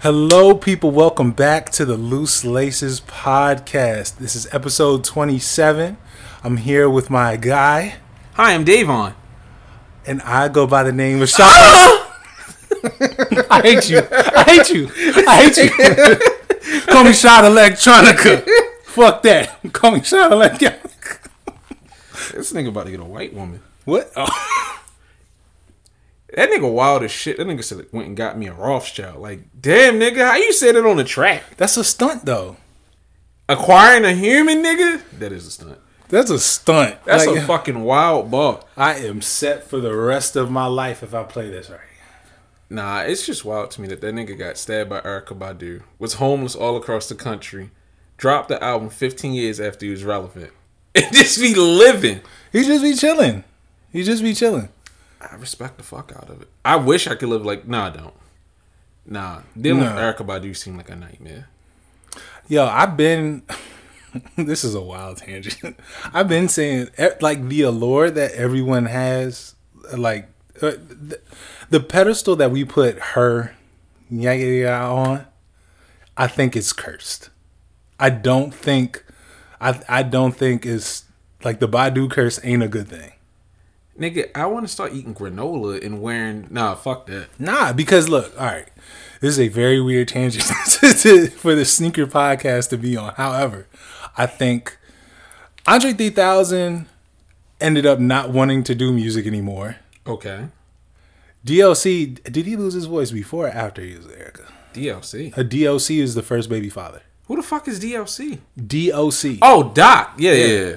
Hello, people. Welcome back to the Loose Laces podcast. This is episode 27. I'm here with my guy, Hi, I'm Davon. and I go by the name of Sean. I hate you. I hate you. I hate you. Call me Shot Electronica. Fuck that. Call me Shot Electronica. This nigga about to get a white woman. What? Oh. That nigga wild as shit. That nigga said went and got me a Rothschild. Like, damn nigga, how you said it on the track? That's a stunt, though. Acquiring a human nigga? That is a stunt. That's a stunt. That's Like, a fucking wild ball. I am set for the rest of my life if I play this right. Nah, it's just wild to me that that nigga got stabbed by Erykah Badu, was homeless all across the country, dropped the album 15 years after he was relevant, and just be living. He just be chilling. He just be chilling. I respect the fuck out of it. I wish I could live like, nah, I don't. Nah, dealing with Erykah Badu seemed like a nightmare. Yo, I've been. this is a wild tangent. I've been saying like the allure that everyone has, like uh, the, the pedestal that we put her on. I think it's cursed. I don't think. I I don't think it's like the Badu curse ain't a good thing. Nigga, I want to start eating granola and wearing. Nah, fuck that. Nah, because look, all right, this is a very weird tangent for the sneaker podcast to be on. However, I think Andre 3000 ended up not wanting to do music anymore. Okay. DLC, did he lose his voice before or after he was Erykah? DLC. A DLC is the first baby father. Who the fuck is DLC? DOC. Oh, Doc. Yeah, yeah. yeah.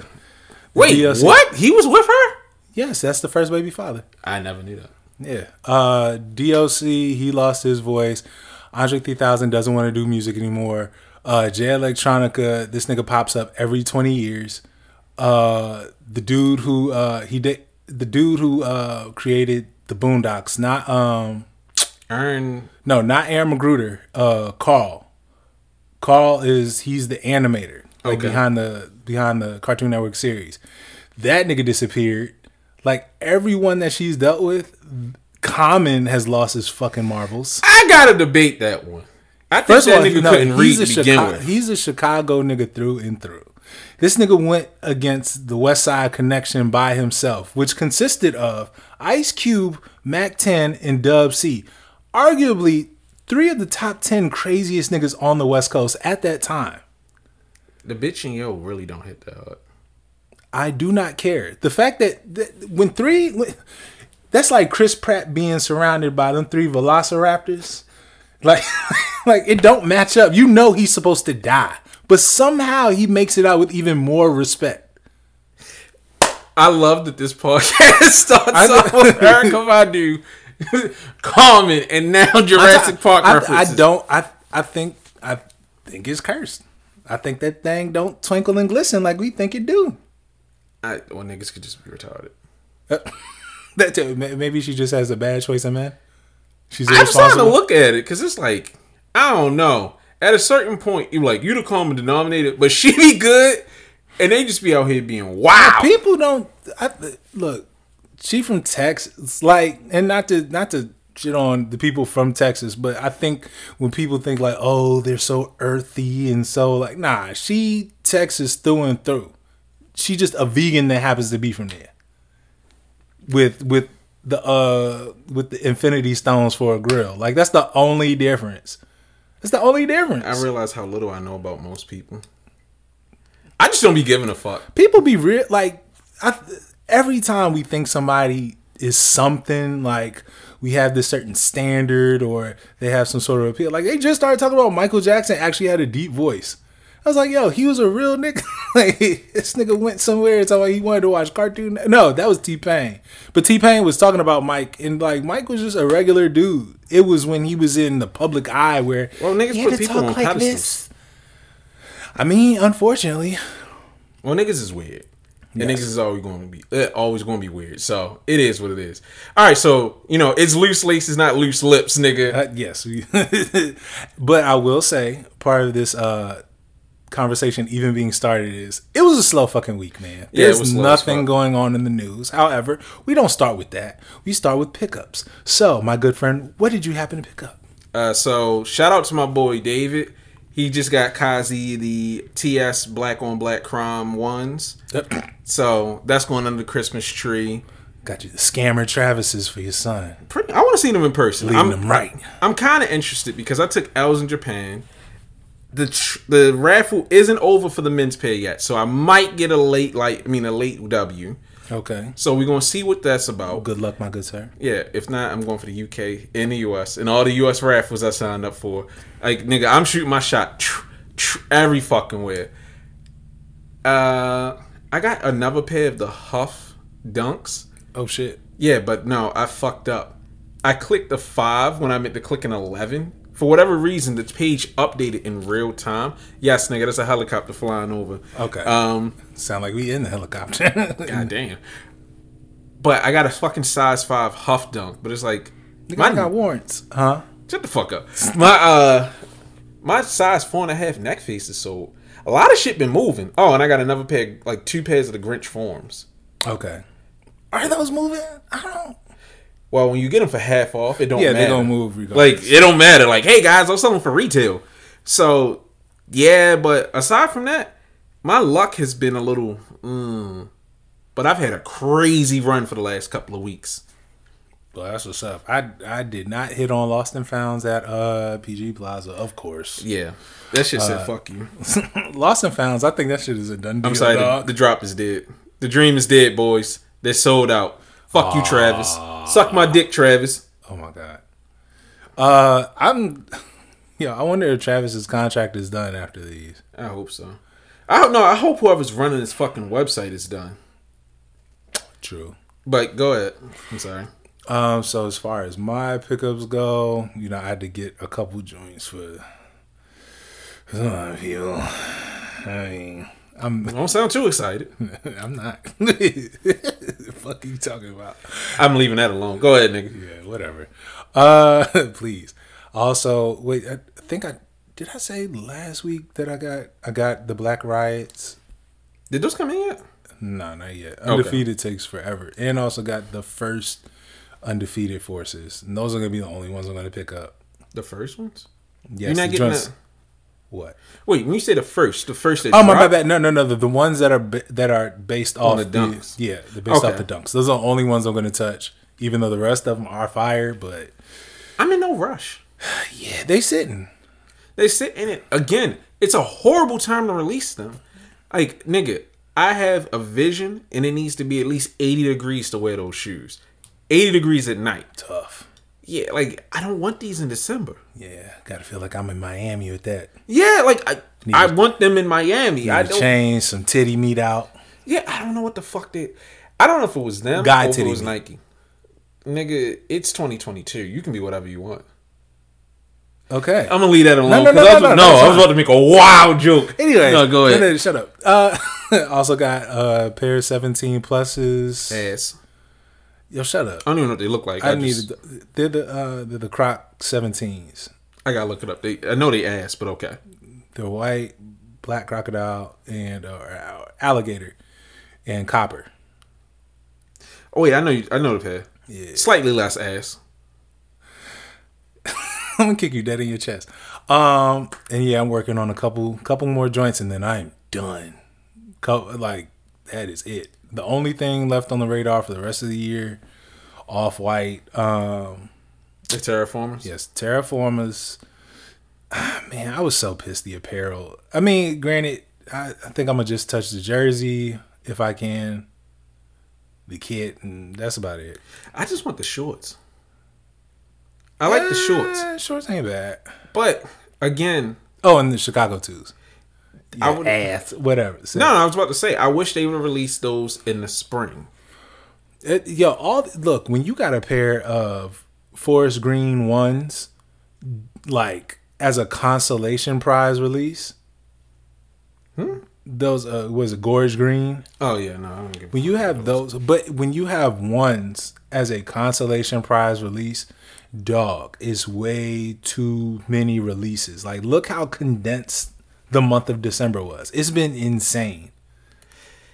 Wait, DLC. what? He was with her? Yes, that's the first baby father. I never knew that. Yeah. Uh DOC, he lost his voice. Andre 3000 doesn't want to do music anymore. Uh J Electronica, this nigga pops up every 20 years. Uh the dude who uh he did the dude who uh created the Boondocks, not um Earn. no, not Aaron McGruder, uh Carl. Carl is he's the animator like Okay. behind the behind the Cartoon Network series. That nigga disappeared. Like everyone that she's dealt with, Common has lost his fucking marbles. I gotta debate that one. I think First of that all, nigga no, couldn't read he's to a begin Chicago, with. he's a Chicago nigga through and through. This nigga went against the West Side Connection by himself, which consisted of Ice Cube, Mack 10, and Dub C. Arguably, three of the top 10 craziest niggas on the West Coast at that time. The bitch and yo really don't hit that hard. I do not care. The fact that, that when three, when, that's like Chris Pratt being surrounded by them three Velociraptors. Like, like it don't match up. You know he's supposed to die, but somehow he makes it out with even more respect. I love that this podcast starts I off with Erykah Badu, Common, and now Jurassic Park I, I references. don't. I I think I think it's cursed. I think that thing don't twinkle and glisten like we think it do. I, well, niggas could just be retarded. Uh, that too, maybe she just has a bad choice of man. She's I'm starting to look at it because it's like I don't know. At a certain point, you like you the common denominator, but she be good, and they just be out here being wow. people don't I, look she from texas like and not to not to shit on the people from texas but i think when people think like oh they're so earthy and so like nah she texas through and through she just a vegan that happens to be from there. With with the uh with the infinity stones for a grill. Like that's the only difference. That's the only difference. I realize how little I know about most people. I just don't be giving a fuck. people be real like I, every time we think somebody is something like we have this certain standard or they have some sort of appeal like they just started talking about michael jackson actually had a deep voice i was like yo he was a real nigga like this nigga went somewhere and talking about he wanted to watch cartoon no that was t-pain but t-pain was talking about mike and like mike was just a regular dude it was when he was in the public eye where Well, niggas he put people talk on pedestals. i mean unfortunately Well, niggas is weird. And niggas is always going to be uh, always going to be weird. So it is what it is. All right, so you know it's loose laces, not loose lips, nigga. Uh, yes, but I will say part of this uh, conversation even being started is it was a slow fucking week, man. Yeah, There's was slow as nothing going on in the news. However, we don't start with that. We start with pickups. So, my good friend, what did you happen to pick up? Uh, so shout out to my boy David. He just got Kazi the TS Black on Black Crime ones. So that's going under the Christmas tree. Got you the scammer Travis's for your son. Pretty, I want to see them in person. Leading I'm them right. I'm kind of interested because I took L's in Japan. The tr- the raffle isn't over for the men's pair yet, so I might get a late like I mean a late W. Okay. So we're gonna see what that's about. Good luck, my good sir. Yeah, if not, I'm going for the UK and the US and all the US raffles I signed up for. Like nigga, I'm shooting my shot tr- tr- every fucking where. Uh, I got another pair of the Huff Dunks. Oh shit. Yeah, but no, I fucked up. I clicked the five when I meant to click an eleven. For whatever reason, the page updated in real time. Yes, nigga, that's a helicopter flying over. Okay. Um, Sound like we in the helicopter. god damn. But I got a fucking size five Huff Dunk, but it's like Nigga, my I got warrants, huh? Shut the fuck up. My uh my size four and a half neck face is sold. A lot of shit been moving. Oh, and I got another pair, like two pairs of the Grinch foams. Okay. Are those moving? I don't. Well, when you get them for half off, it don't Yeah, matter. they gonna move Like it don't matter. Like, hey guys, I'm selling for retail. So yeah, but aside from that, my luck has been a little. Mm, but I've had a crazy run for the last couple of weeks. Well, that's what's up. I I did not hit on Lost and Founds at uh PG Plaza, of course. Yeah, that shit said fuck you. Lost and Founds, I think that shit is a done deal. I'm sorry, the, the drop is dead. The dream is dead, boys. They're sold out. Fuck you, Travis. Suck my dick, Travis. oh my god. Uh, I'm. Yeah, I wonder if Travis's contract is done after these. I hope so. I don't know. I hope whoever's running this fucking website is done. True. But go ahead. I'm sorry. Um, so as far as my pickups go, you know, I had to get a couple joints for for some of the people. I mean, I'm Don't sound too excited. I'm not. fuck are you talking about? I'm leaving that alone. Go ahead, nigga. Yeah, whatever. Uh, please. Also, wait. I think I did. I say last week that I got I got the Black Riots. Did those come in yet? No, not yet. Undefeated takes forever, and also got the first undefeated forces. And those are gonna be the only ones I'm gonna pick up. The first ones? Yes, You're not getting. What? Wait, when you say the first, the first that Oh my dropped? bad. No, no, no. The, the ones that are that are based off the dunks. yeah, they're based off the dunks. Those are the only ones I'm gonna touch. Even though the rest of them are fire, but I'm in no rush. yeah, they sitting. They sit in it again. It's a horrible time to release them. Like nigga, I have a vision, and it needs to be at least 80 degrees to wear those shoes. 80 degrees at night. Tough. Yeah, like I don't want these in December. Yeah, gotta feel like I'm in Miami with that. Yeah, like I, Need I to- want them in Miami. I don't. change, some titty meat out. Yeah, I don't know what the fuck they. I don't know if it was them Guy or if it was meat. Nike. Nigga, it's 2022. You can be whatever you want. Okay. I'm gonna leave that alone. No, no, 'cause no, I was, no, no, no, I was about to make a wild joke. anyway, no, go ahead. shut up. Uh, also got a pair of 17 pluses. Ass. Yo, shut up. I don't even know what they look like. I, I, needed. just, The, they're the uh, they're the Croc 17s. I gotta look it up. They, I know they ass, but okay. They're white, black crocodile, and uh, alligator, and copper. Oh wait, I know. You, I know the pair. Yeah. Slightly less ass. I'm gonna kick you dead in your chest. Um, and yeah, I'm working on a couple couple more joints, and then I'm done. Co- like that is it. The only thing left on the radar for the rest of the year, off white. Um, The terraformers. yes, terraformers. Ah, Man, I was so pissed. The apparel. I mean, granted, I, I think I'm gonna just touch the jersey if I can. The kit, and that's about it. I just want the shorts. I like the shorts, Eh, Shorts ain't bad. but again, Oh, and the Chicago twos. I would- ass, whatever. Say no, I was about to say. I wish they would have released those in the spring. It, yo, all look when you got a pair of forest green ones, like as a consolation prize release. Hmm? Those uh, was it gorge green? Oh yeah, no, I don't give. When you have those, but when you have ones as a consolation prize release, dog, it's way too many releases. Like, look how condensed the month of December was. It's been insane.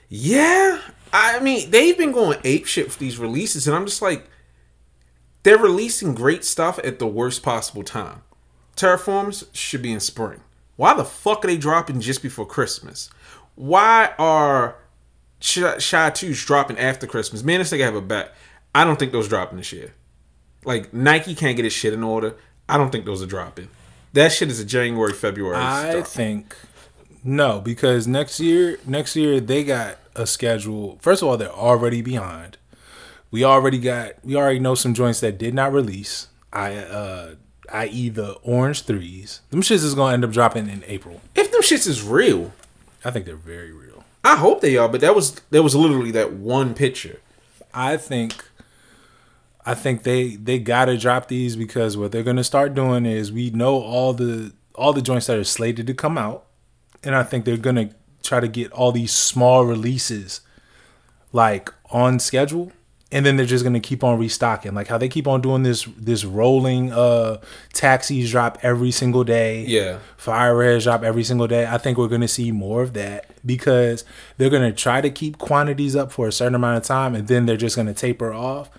Yeah, I mean they've been going ape shit for these releases, and I'm just like, they're releasing great stuff at the worst possible time. Terraforms should be in spring. Why the fuck are they dropping just before Christmas? Why are Shy, Shy 2s dropping after Christmas? Man, this nigga have a bet. I don't think those dropping this year. Like Nike can't get his shit in order. I don't think those are dropping. That shit is a January, February. I drop. think no, because next year, next year they got a schedule. First of all, they're already behind. We already got, we already know some joints that did not release. I, uh, i.e. the orange threes. Them shits is gonna end up dropping in April. if them shits is real, I think they're very real. I hope they are. But that was there was literally that one picture. I think I think they they gotta drop these because what they're gonna start doing is we know all the all the joints that are slated to come out, and I think they're gonna try to get all these small releases like on schedule, and then they're just gonna keep on restocking, like how they keep on doing this this rolling uh taxis drop every single day. Yeah. Fire Reds drop every single day. I think we're going to see more of that because they're going to try to keep quantities up for a certain amount of time and then they're just going to taper off.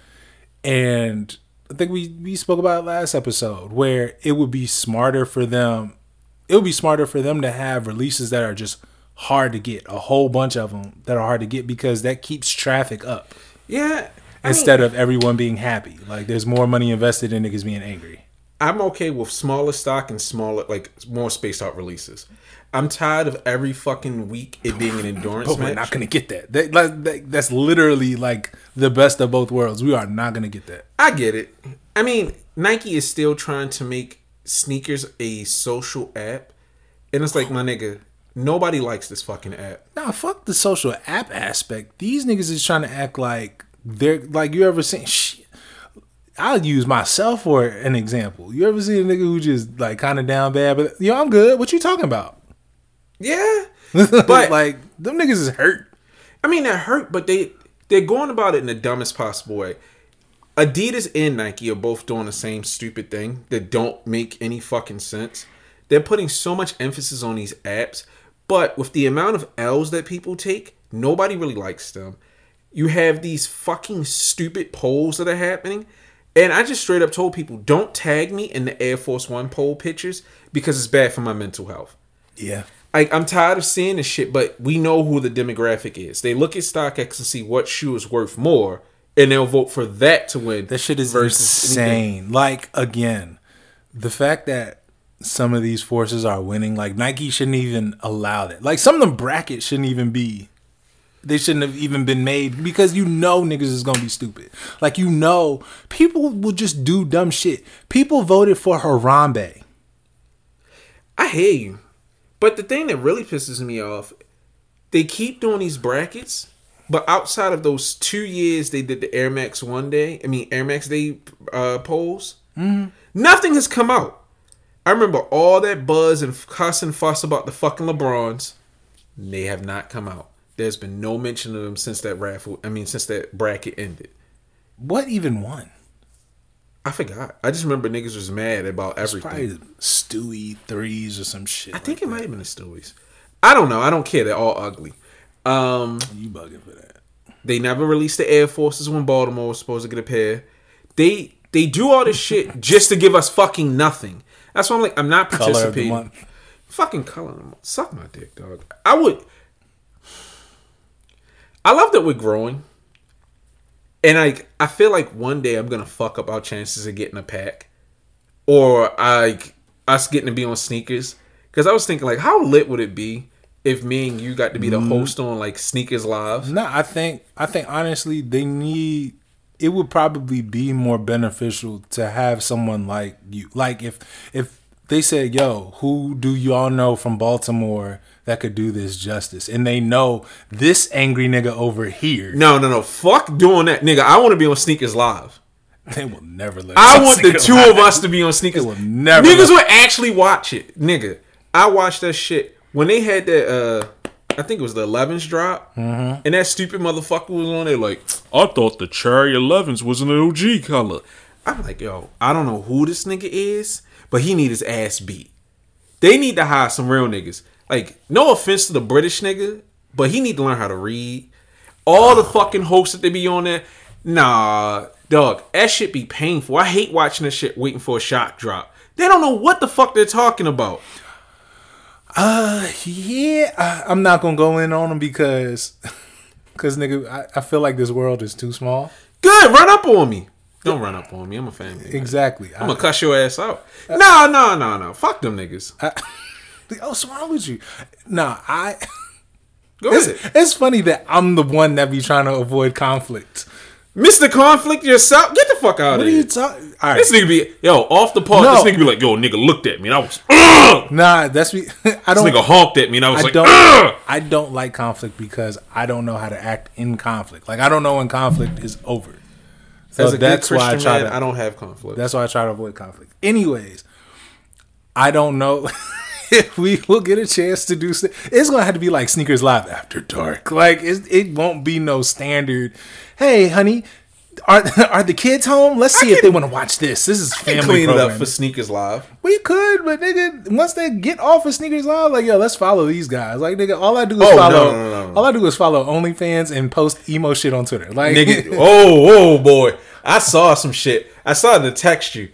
And I think we, we spoke about it last episode where it would be smarter for them. It would be smarter for them to have releases that are just hard to get, a whole bunch of them that are hard to get because that keeps traffic up Yeah. I instead of everyone being happy. Like there's more money invested in niggas being angry. I'm okay with smaller stock and smaller, like more spaced out releases. I'm tired of every fucking week it being an endurance But we're match. not gonna get that. That, that. That's literally like the best of both worlds. We are not gonna get that. I get it. I mean, Nike is still trying to make sneakers a social app, and it's like, my nigga, nobody likes this fucking app. Nah, fuck the social app aspect. These niggas is trying to act like they're like you ever seen. Shit. I'll use myself for an example. You ever see a nigga who just like kind of down bad, but yo, I'm good. What you talking about? Yeah, But like them niggas is hurt. I mean that hurt, but they they're going about it in the dumbest possible way. Adidas and Nike are both doing the same stupid thing that don't make any fucking sense. They're putting so much emphasis on these apps, but with the amount of L's that people take, nobody really likes them. You have these fucking stupid polls that are happening. And I just straight up told people, don't tag me in the Air Force One poll pictures because it's bad for my mental health. Yeah. Like I'm tired of seeing this shit, but we know who the demographic is. They look at StockX and see what shoe is worth more, and they'll vote for that to win. That shit is versus anything. insane. Like again, the fact that some of these forces are winning, like Nike shouldn't even allow that. Like some of them brackets shouldn't even be. They shouldn't have even been made because you know niggas is gonna be stupid. Like you know, people will just do dumb shit. People voted for Harambe. I hear you, but the thing that really pisses me off, they keep doing these brackets, but outside of those two years they did the Air Max One Day, I mean Air Max Day uh, polls, nothing has come out. I remember all that buzz and cuss and fuss about the fucking LeBrons. They have not come out. There's been no mention of them since that raffle. I mean, since that bracket ended. What even won? I forgot. I just remember niggas was mad about It's everything. probably Stewie threes or some shit. I think it might have been the Stewies. I don't know. I don't care. They're all ugly. Um, you bugging for that. they never released the Air Forces when Baltimore was supposed to get a pair. They they do all this shit just to give us fucking nothing. That's why I'm like, I'm not Color participating. month. Fucking color of the month. Suck my dick, dog. I would. I love that we're growing. And like I feel like one day I'm gonna fuck up our chances of getting a pack. Or like us getting to be on sneakers. Cause I was thinking like how lit would it be if me and you got to be the mm-hmm. host on like sneakers live? No, I think I think honestly they need it would probably be more beneficial to have someone like you. Like if if they said, "Yo, who do y'all know from Baltimore that could do this justice?" and they know this angry nigga over here, No, no, no. Fuck doing that. Nigga, I want to be on sneakers live. they will never let. I want the two lie. of us to be on sneakers. They will never Niggas let- would actually watch it, nigga. I watched that shit when they had that. uh I think it was the 11s drop, Mm-hmm. and that stupid motherfucker was on there like, I thought the cherry 11s was an OG color. I'm like, yo, I don't know who this nigga is, but he need his ass beat. They need to hire some real niggas. Like, no offense to the British nigga, but he need to learn how to read. All the fucking hosts that they be on there, nah, dog, that shit be painful. I hate watching that shit waiting for a shot drop. They don't know what the fuck they're talking about. Uh, yeah, I, I'm not gonna go in on them because, because nigga, I, I feel like this world is too small. Good, run up on me. Don't run up on me. I'm a fan. Exactly. I'm gonna cuss your ass out. No, no, no, no. Fuck them niggas. I, oh, what's wrong with you? Nah, I. Go It's, ahead. it's funny that I'm the one that be trying to avoid conflict. Mr. Conflict yourself. Get the fuck out What of are here. you talking? All right, This nigga be yo off the pod. No. This nigga be like, yo, nigga looked at me and I was. Ugh! nah, that's me. I don't. nigga honked at me and I was I like, don't. Ugh! I don't like conflict because I don't know how to act in conflict. Like I don't know when conflict is over. So As a that's good why I try man, to. I don't have conflict. That's why I try to avoid conflict. Anyways, I don't know if we will get a chance to do. It's gonna have to be like sneakers live after dark. Like it, it won't be no standard. Hey, honey, are are the kids home? Let's see if they want to watch this. This is Can family clean it up for sneakers live. We could, but nigga, once they get off of sneakers live, like yo, let's follow these guys. Like nigga, all I do is Oh, follow. no, no, no. All I do is follow OnlyFans and post emo shit on Twitter. Like Nigga, oh, oh boy. I saw some shit. I saw the text you.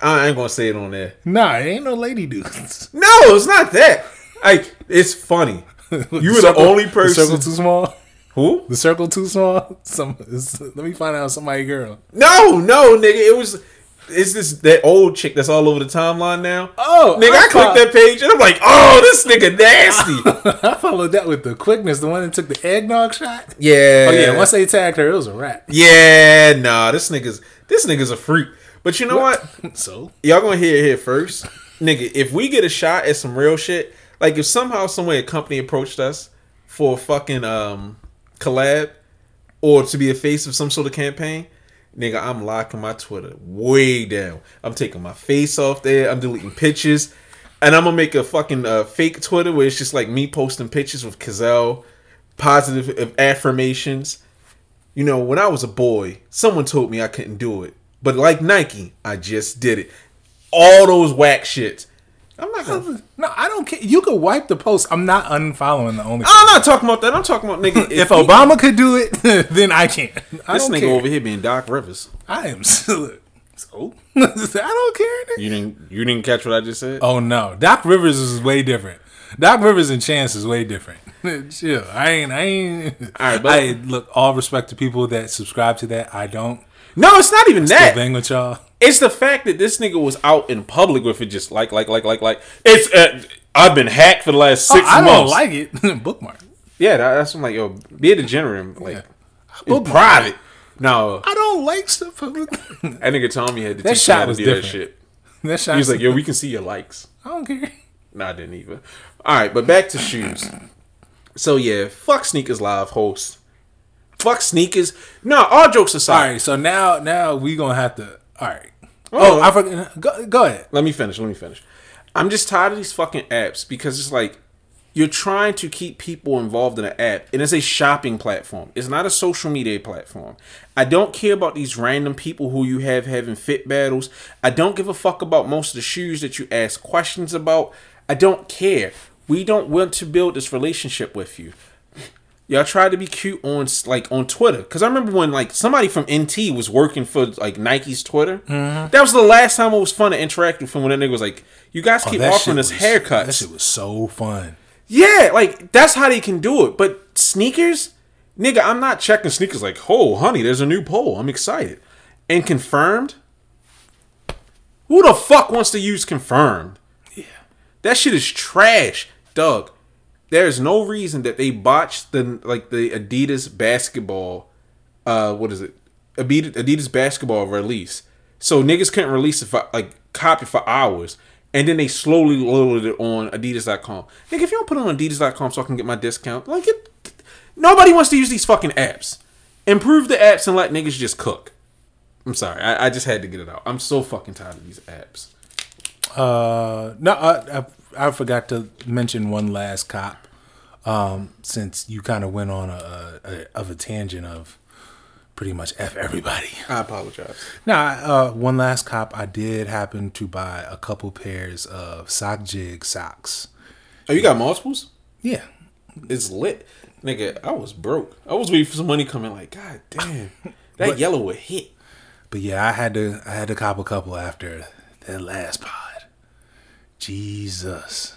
I ain't gonna say it on there. nah, it ain't no lady dudes. No, it's not that. Like, it's funny. You were the circle- only The circle person. too small. Who? The circle too small. Some. it's- let me find out somebody girl. No, no, nigga. It was. It's this that old chick that's all over the timeline now. Oh, nigga, I, saw- clicked that page and I'm like, oh, this nigga nasty. I followed that with the quickness. The one that took the eggnog shot. yeah. Oh yeah. Once they tagged her, it was a wrap. Yeah, nah, this nigga's this nigga's a freak. But you know what? So Y'all gonna hear it here first. Nigga, if we get a shot at some real shit, like if somehow some way a company approached us for a fucking um collab or to be a face of some sort of campaign, nigga, I'm locking my Twitter way down. I'm taking my face off there. I'm deleting pictures. And I'm gonna make a fucking uh, fake Twitter where it's just like me posting pictures with Cazell, positive affirmations. You know, when I was a boy, someone told me I couldn't do it. But like Nike, I just did it. All those whack shits. I'm not gonna. no, I don't care. You could wipe the post. I'm not unfollowing the only. I'm not talking about that. I'm talking about nigga. if we- Obama could do it, then I can. I this don't nigga care. over here being Doc Rivers. I am still. So I don't care. nigga. You didn't. You didn't catch what I just said. Oh no, Doc Rivers is way different. Doc Rivers and Chance is way different. Chill. I ain't. I ain't. All right, but- I look. All respect to people that subscribe to that. I don't. No, it's not even Still that. bang with y'all. It's the fact that this nigga was out in public with it, just like, like, like, like, like. It's. Uh, I've been hacked for the last six Oh, I months. don't like it. Bookmark. Yeah, that, that's what I'm like. Yo, be a degenerate. Like, Yeah. Bookmark. private. No, I don't like stuff. that that nigga Tommy had to That teach me how to do that different. shit. shot. He was like, yo, we can see your likes. I don't care. No, I didn't even. All right, but back to shoes. So yeah, fuck sneakers live host. Fuck sneakers. No, all jokes aside. right. So now, now we gonna have to. All right. Oh. Oh, I forgot. Go, go ahead. Let me finish. Let me finish. I'm just tired of these fucking apps because it's like you're trying to keep people involved in an app, and it's a shopping platform. It's not a social media platform. I don't care about these random people who you have having fit battles. I don't give a fuck about most of the shoes that you ask questions about. I don't care. We don't want to build this relationship with you. Y'all tried to be cute on like on Twitter because I remember when like somebody from NT was working for like Nike's Twitter. Mm-hmm. That was the last time it was fun to interact with him when that nigga was like, "You guys keep Oh, offering us was- haircuts." That shit was so fun. yeah, like that's how they can do it. But sneakers, nigga, I'm not checking sneakers like, "Oh, honey, there's a new poll. I'm excited." And confirmed. Who the fuck wants to use confirmed? Yeah. That shit is trash, Doug. There's no reason that they botched the like the Adidas basketball. Uh, what is it? Adidas, basketball release. So niggas couldn't release it for like copy for hours, and then they slowly loaded it on Adidas.com. Nigga, if you don't put it on Adidas.com so I can get my discount, like it, nobody wants to use these fucking apps. Improve the apps and let niggas just cook. I'm sorry, I, I just had to get it out. I'm so fucking tired of these apps. Uh, no, I, I I forgot to mention one last cop. Um, since you kind of went on a, a, a of a tangent of pretty much f everybody. I apologize. Now, uh, one last cop. I did happen to buy a couple pairs of sock jig socks. Oh, you got multiples? Yeah, It's lit. Nigga, I was broke. I was waiting for some money coming like, God damn. That yellow would hit. but yeah, I had to I had to cop a couple after That last pod. Jesus.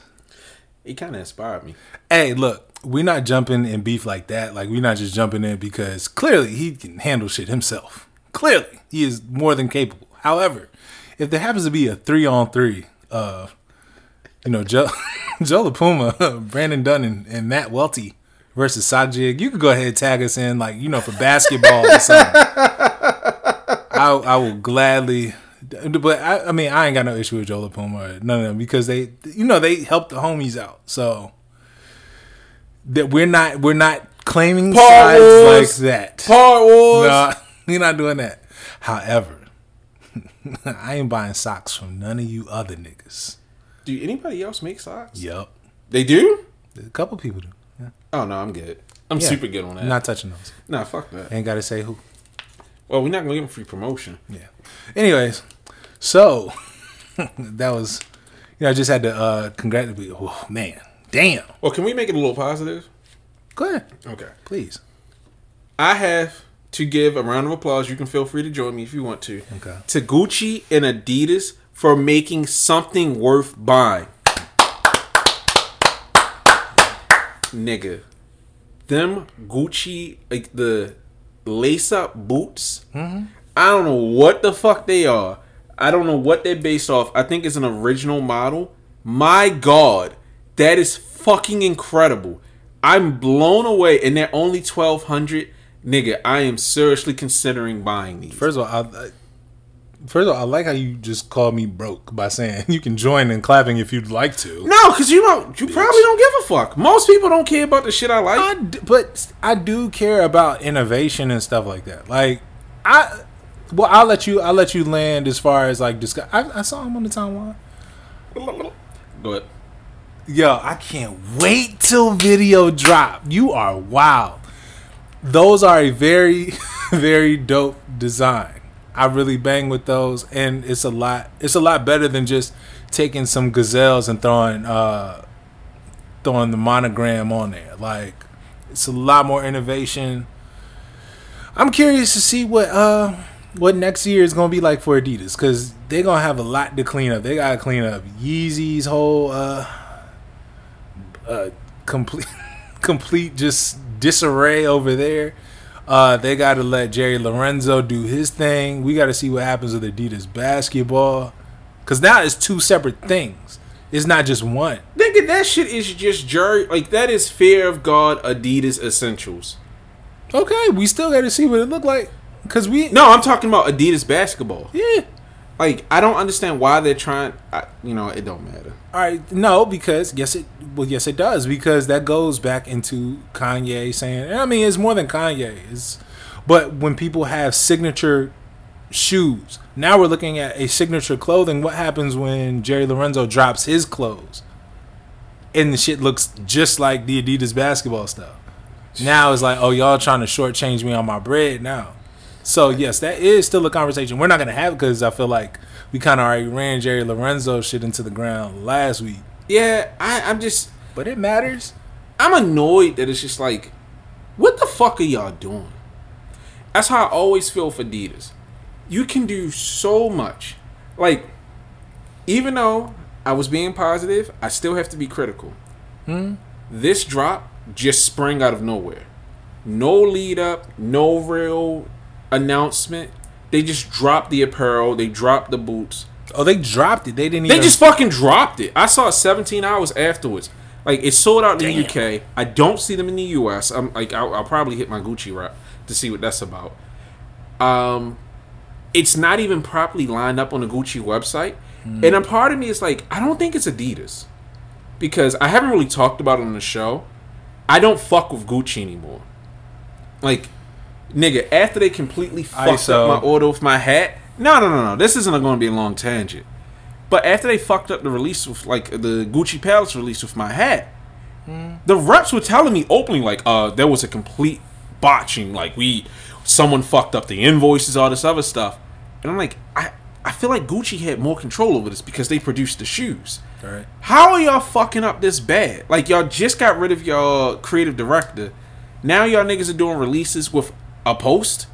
He kind of inspired me. Hey, look, we're not jumping in beef like that. Like we're not just jumping in because clearly he can handle shit himself. Clearly, he is more than capable. However, if there happens to be a three on three, uh, you know, Joe Joe La Puma, Brendan Dunne, and, and Matt Welty versus Sajig, you could go ahead and tag us in, like you know, for basketball or something. I I will gladly. But I, I mean, I ain't got no issue with Joe La Puma or none of them because they, you know, they helped the homies out. So that we're not we're not claiming Part sides wars. like that. Part Wars. No, we're not doing that. However, I ain't buying socks from none of you other niggas. Do anybody else make socks? Yup. They do? A couple people do. Yeah. Oh no, I'm good. I'm Yeah. super good on that. Not touching those. nah, fuck that. Ain't got to say who. Well, we're not gonna give him free promotion. Yeah. Anyways, so that was, you know, I just had to uh congratulate. Oh man, damn. Well, can we make it a little positive? Go ahead, Okay. please. I have to give a round of applause. You can feel free to join me if you want to. Okay. To Gucci and Adidas for making something worth buying. Nigga. Them Gucci, like the lace up boots. Mm-hmm. I don't know what the fuck they are. I don't know what they're based off. I think it's an original model. My god, that is fucking incredible. I'm blown away, and they're only twelve hundred. Nigga, I am seriously considering buying these. First of all, I, first of all, I like how you just called me broke by saying you can join in clapping if you'd like to. no, because you don't. You probably don't give a fuck. Most people don't care about the shit I like. I d- but I do care about innovation and stuff like that. Like I, well, I'll let you. I'll let you land as far as like discuss. I, I saw him on the timeline. Go ahead. Yo, I can't wait till video drop. You are wild. Those are a very, very dope design. I really bang with those, and it's a lot. It's a lot better than just taking some gazelles and throwing, uh, throwing the monogram on there. Like, it's a lot more innovation. I'm curious to see what uh what next year is gonna be like for Adidas because they're gonna have a lot to clean up. They gotta clean up Yeezy's whole uh uh complete complete just disarray over there. Uh, they got to let Jerry Lorenzo do his thing. We got to see what happens with Adidas basketball, because now it's two separate things. It's not just one. Nigga, that shit is just Jerry. Like that is fear of God Adidas essentials. Okay, we still got to see what it look like, because we No, I'm talking about Adidas basketball. yeah. Like I don't understand why they're trying. I, you know, it don't matter. All right, no, because yes, it well, yes, it does because that goes back into Kanye saying. I mean, it's more than Kanye. It's, but when people have signature shoes, now we're looking at a signature clothing. What happens when Jerry Lorenzo drops his clothes, and the shit looks just like the Adidas basketball stuff? Now it's like, oh, y'all trying to shortchange me on my bread now. So yes, that is still a conversation we're not gonna have because I feel like we kind of already ran Jerry Lorenzo shit into the ground last week. Yeah, I, I'm just. But it matters. I'm annoyed that it's just like, what the fuck are y'all doing? That's how I always feel for Adidas. You can do so much. Like, even though I was being positive, I still have to be critical. Hmm? This drop just sprang out of nowhere. No lead up, no real announcement. They just dropped the apparel, they dropped the boots. Oh, they dropped it. They didn't They even. just fucking dropped it. I saw it 17 hours afterwards. Like it sold out in the UK. I don't see them in the US. I'm like I'll, I'll probably hit my Gucci rap to see what that's about. Um, it's not even properly lined up on the Gucci website, and a part of me is like I don't think it's Adidas because I haven't really talked about it on the show. I don't fuck with Gucci anymore. Like, nigga, after they completely fucked ISO. up my order with my hat. No, no, no, no. This isn't going to be a long tangent. But after they fucked up the release with like the Gucci Palace release with my hat, the reps were telling me openly like, uh, there was a complete botching. Like we, someone fucked up the invoices, all this other stuff, and I'm like, I, I feel like Gucci had more control over this because they produced the shoes. Right. How are y'all fucking up this bad? Like y'all just got rid of your creative director. Now y'all niggas are doing releases with a post.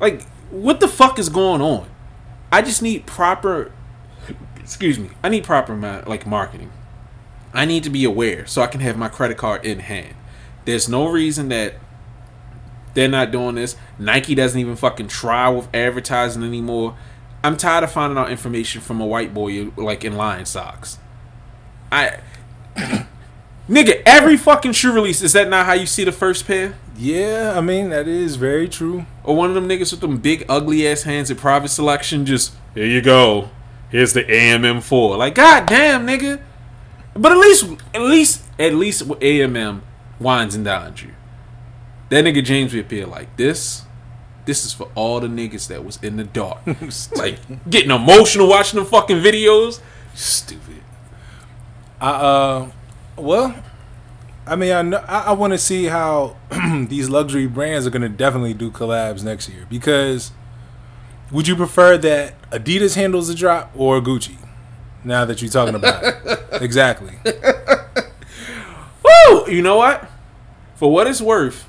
Like what the fuck is going on? I just need proper excuse me. I need proper ma- like marketing. I need to be aware so I can have my credit card in hand. There's no reason that they're not doing this. Nike doesn't even fucking try with advertising anymore. I'm tired of finding out information from a white boy like in lion socks. I Nigga, every fucking shoe release, is that not how you see the first pair? Yeah, I mean that is very true. Or one of them niggas with them big ugly ass hands at private selection just here you go. Here's the AMM four. Like, god damn, nigga. But at least at least at least with AMM wines and dines you. That nigga James would appear like this. This is for all the niggas that was in the dark. like getting emotional watching the fucking videos. Stupid. I uh, well, I mean, I know, I, I want to see how these luxury brands are going to definitely do collabs next year. Because would you prefer that Adidas handles the drop or Gucci? Now that you're talking about it, exactly. Woo! You know what? For what it's worth,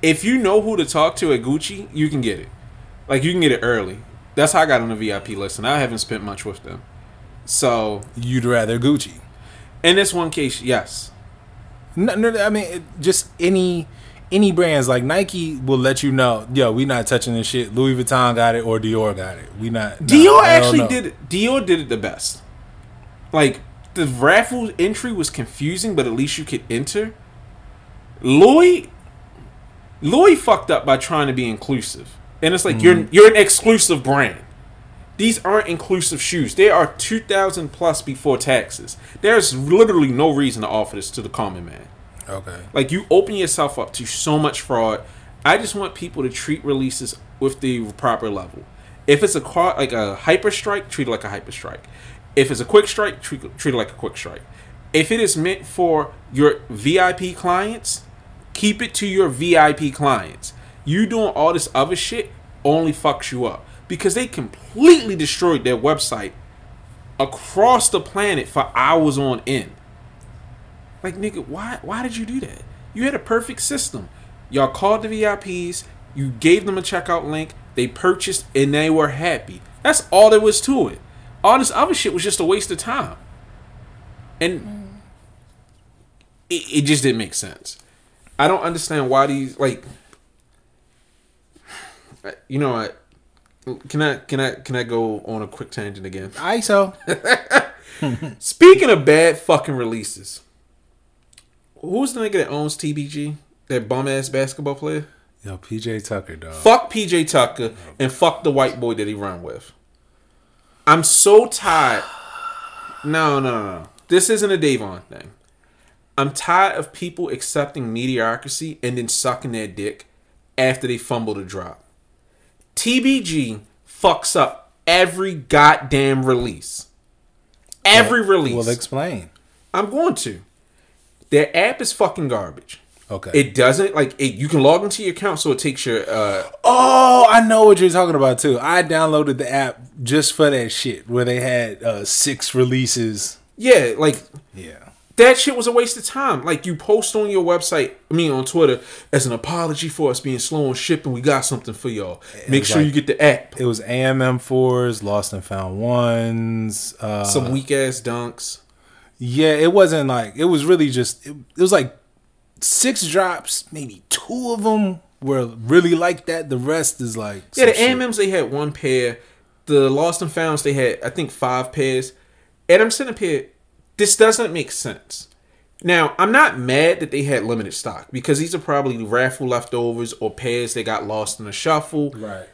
if you know who to talk to at Gucci, you can get it. Like you can get it early. That's how I got on the VIP list, and I haven't spent much with them. So You'd rather Gucci. in this one case, yes. No, no, I mean, it, just any any brands like Nike will let you know, yo, we not touching this shit. Louis Vuitton got it or Dior got it. We not. Dior actually did it. Dior did it the best. Like the raffle entry was confusing, but at least you could enter. Louis, Louis fucked up by trying to be inclusive, and it's like you're mm. you're an exclusive brand. These aren't inclusive shoes. They are two thousand plus before taxes. There's literally no reason to offer this to the common man. Okay. Like you open yourself up to so much fraud. I just want people to treat releases with the proper level. If it's a car like a hyper strike, treat it like a hyper strike. If it's a quick strike, treat, treat it like a quick strike. If it is meant for your VIP clients, keep it to your VIP clients. You doing all this other shit only fucks you up because they completely destroyed their website across the planet for hours on end. Like nigga, why why did you do that? You had a perfect system. Y'all called the VIPs, you gave them a checkout link, they purchased and they were happy. That's all there was to it. All this other shit was just a waste of time. And it, it just didn't make sense. I don't understand why these like you know what can I can I can I go on a quick tangent again? I so. Speaking of bad fucking releases, who's the nigga that owns TBG? That bum ass basketball player? Yo, PJ Tucker, dog. Fuck PJ Tucker and fuck the white boy that he run with. I'm so tired. No, no, no, no. This isn't a Davon thing. I'm tired of people accepting mediocrity and then sucking their dick after they fumble the drop. TBG fucks up every goddamn release. Every release. Well, explain. I'm going to. Their app is fucking garbage. Okay. It doesn't like it, you can log into your account so it takes your uh oh, I know what you're talking about too. I downloaded the app just for that shit where they had uh, six releases. yeah, like Yeah. That shit was a waste of time. Like you post on your website, I mean on Twitter, as an apology for us being slow on shipping, we got something for y'all. Make sure like- you get the app. It was AMM fours, lost and found ones. Uh, Some weak ass dunks. yeah, it wasn't like it was really just it, it was like six drops, maybe two of them were really like that. The rest is like Yeah, the shit. AMMs they had one pair. The Lost and Founds they had I think five pairs. And I'm sitting here, this doesn't make sense. Now, I'm not mad that they had limited stock because these are probably raffle leftovers or pairs that got lost in the shuffle. right.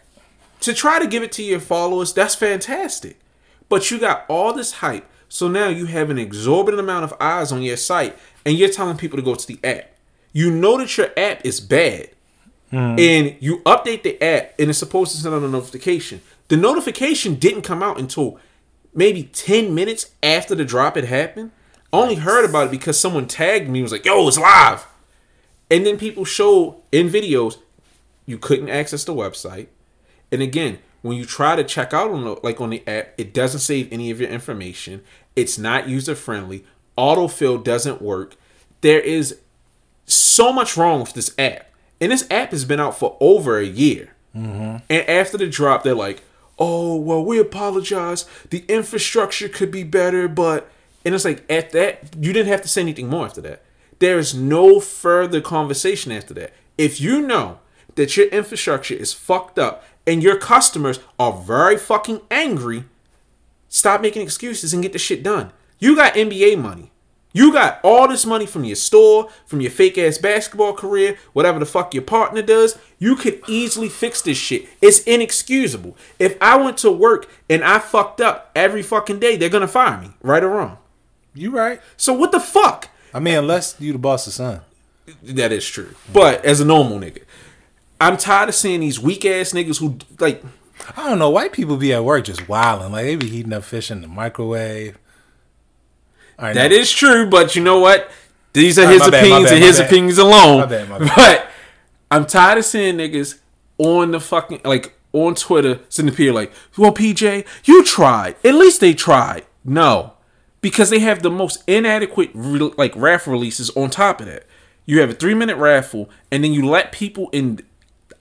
To try to give it to your followers, that's fantastic. But you got all this hype, so now you have an exorbitant amount of eyes on your site, and you're telling people to go to the app. You know that your app is bad, hmm. and you update the app, and it's supposed to send out a notification. The notification didn't come out until maybe 10 minutes after the drop had happened. I only heard about it because someone tagged me and was like, yo, it's live. And then people showed in videos you couldn't access the website. And again, when you try to check out on the, like on the app, it doesn't save any of your information. It's not user friendly. Autofill doesn't work. There is so much wrong with this app. And this app has been out for over a year. Mm-hmm. And after the drop, they're like, oh well we apologize. The infrastructure could be better but and it's like at that you didn't have to say anything more after that. There's no further conversation after that. If you know that your infrastructure is fucked up and your customers are very fucking angry stop making excuses and get the shit done. You got nba money you got all this money from your store, from your fake ass basketball career, whatever the fuck your partner does. You could easily fix this shit. It's inexcusable. If I went to work and I fucked up every fucking day, they're gonna fire me, right or wrong. You right. So what the fuck? I mean, unless you the boss of son. That is true. But as a normal nigga, I'm tired of seeing these weak ass niggas who like. I don't know. White people be at work just wilding. Like they be heating up fish in the microwave. That is true, but you know what? These are his bad, opinions my bad, and his bad. opinions alone. My bad, my bad. But I'm tired of seeing niggas on the fucking like on Twitter sending people like, "Well, PJ, you tried. At least they tried." No, because they have the most inadequate re- like raffle releases. On top of that, you have a three minute raffle, and then you let people in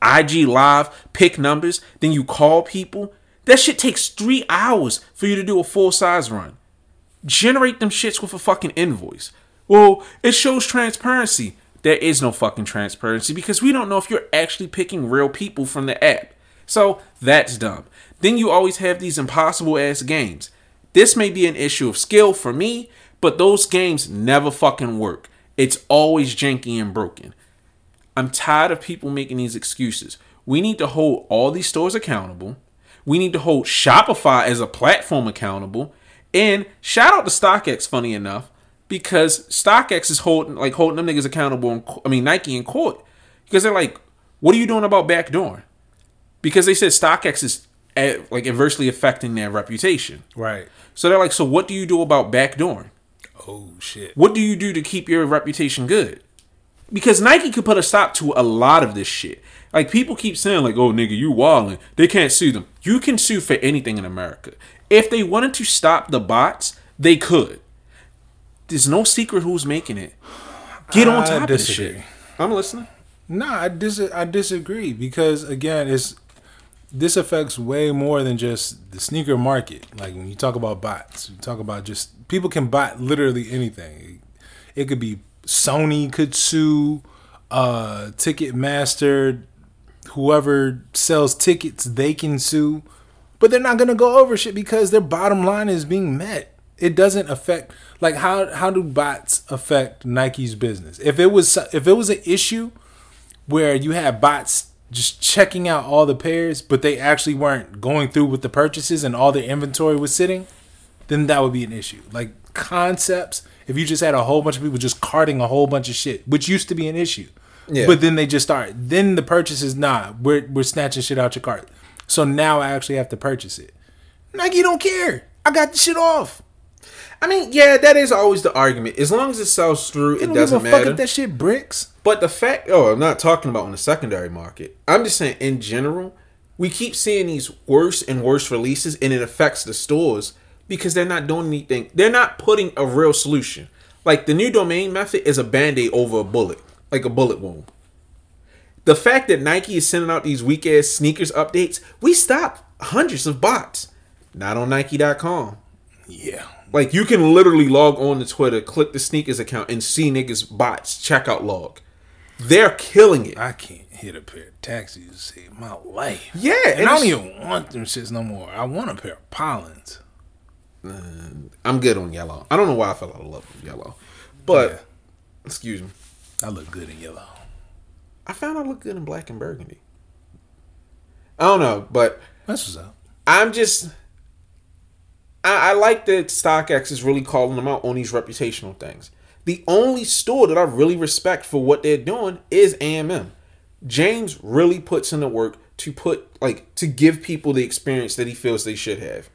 IG Live pick numbers. Then you call people. That shit takes three hours for you to do a full size run generate them shits with a fucking invoice. Well, it shows transparency. There is no fucking transparency because we don't know if you're actually picking real people from the app. So that's dumb. Then you always have these impossible ass games. This may be an issue of skill for me, but those games never fucking work. It's always janky and broken. I'm tired of people making these excuses. We need to hold all these stores accountable. We need to hold Shopify as a platform accountable. And shout out to StockX, funny enough, because StockX is holding like holding them niggas accountable. In, I mean Nike in court because they're like, "What are you doing about backdoor?" Because they said StockX is like adversely affecting their reputation. Right. So they're like, "So what do you do about backdooring? Oh shit. What do you do to keep your reputation good?" Because Nike could put a stop to a lot of this shit. Like people keep saying, like, "Oh, nigga, you wildin'." They can't sue them. You can sue for anything in America. If they wanted to stop the bots, they could. There's no secret who's making it. Get on top of this shit. I'm listening. Nah, I dis- I disagree because again, it's this affects way more than just the sneaker market. Like when you talk about bots, you talk about just people can bot literally anything. It could be Sony could sue, uh, Ticketmaster, whoever sells tickets, they can sue, but they're not gonna go over shit because their bottom line is being met. It doesn't affect like how how do bots affect Nike's business? If it was if it was an issue where you had bots just checking out all the pairs, but they actually weren't going through with the purchases and all the inventory was sitting, then that would be an issue. Like concepts, if you just had a whole bunch of people just carting a whole bunch of shit, which used to be an issue. Yeah. But then they just start. Then the purchases, nah, we're we're snatching shit out your cart. So now I actually have to purchase it. Nike don't care. I got the shit off. I mean, yeah, that is always the argument. As long as it sells through, it doesn't give a fuck matter. that shit bricks. But the fact, oh, I'm not talking about on the secondary market. I'm just saying in general, we keep seeing these worse and worse releases, and it affects the stores because they're not doing anything. They're not putting a real solution. Like the new domain method is a band aid over a bullet, like a bullet wound. The fact that Nike is sending out these weak ass sneakers updates, we stopped hundreds of bots. Not on Nike.com. Yeah. Like you can literally log on to Twitter, click the sneakers account, and see niggas bots checkout log. They're killing it. I can't hit a pair of taxis to save my life. Yeah, And I don't even want them shits no more. I want a pair of Pollins. Uh, I'm good on yellow. I don't know why I fell out of love with yellow, but Yeah. excuse me, I look good in yellow. I found I look good in black and burgundy. I don't know, but That's what's up. I'm just. I, I like that StockX is really calling them out on these reputational things. The only store that I really respect for what they're doing is AMM. James really puts in the work to put like to give people the experience that he feels they should have.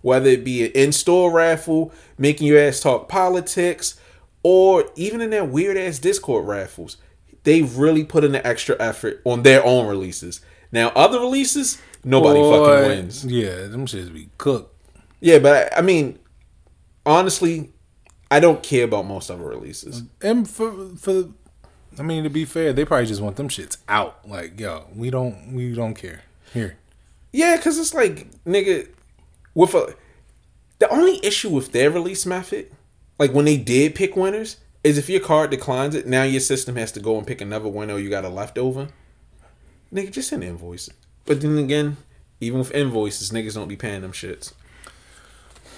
Whether it be an in-store raffle, making your ass talk politics, or even in their weird ass Discord raffles, they really put in the extra effort on their own releases. Now, other releases, nobody Boy, fucking wins. Yeah, them shits be cooked. Yeah, but I, I mean, honestly, I don't care about most other releases. And for for I mean to be fair, they probably just want them shits out. Like, yo, we don't we don't care. Here. Yeah, because it's like nigga with a. The only issue with their release method, like when they did pick winners, is if your card declines it, now your system has to go and pick another winner. or You got a leftover. Nigga, just send invoice. But then again, even with invoices, niggas don't be paying them shits.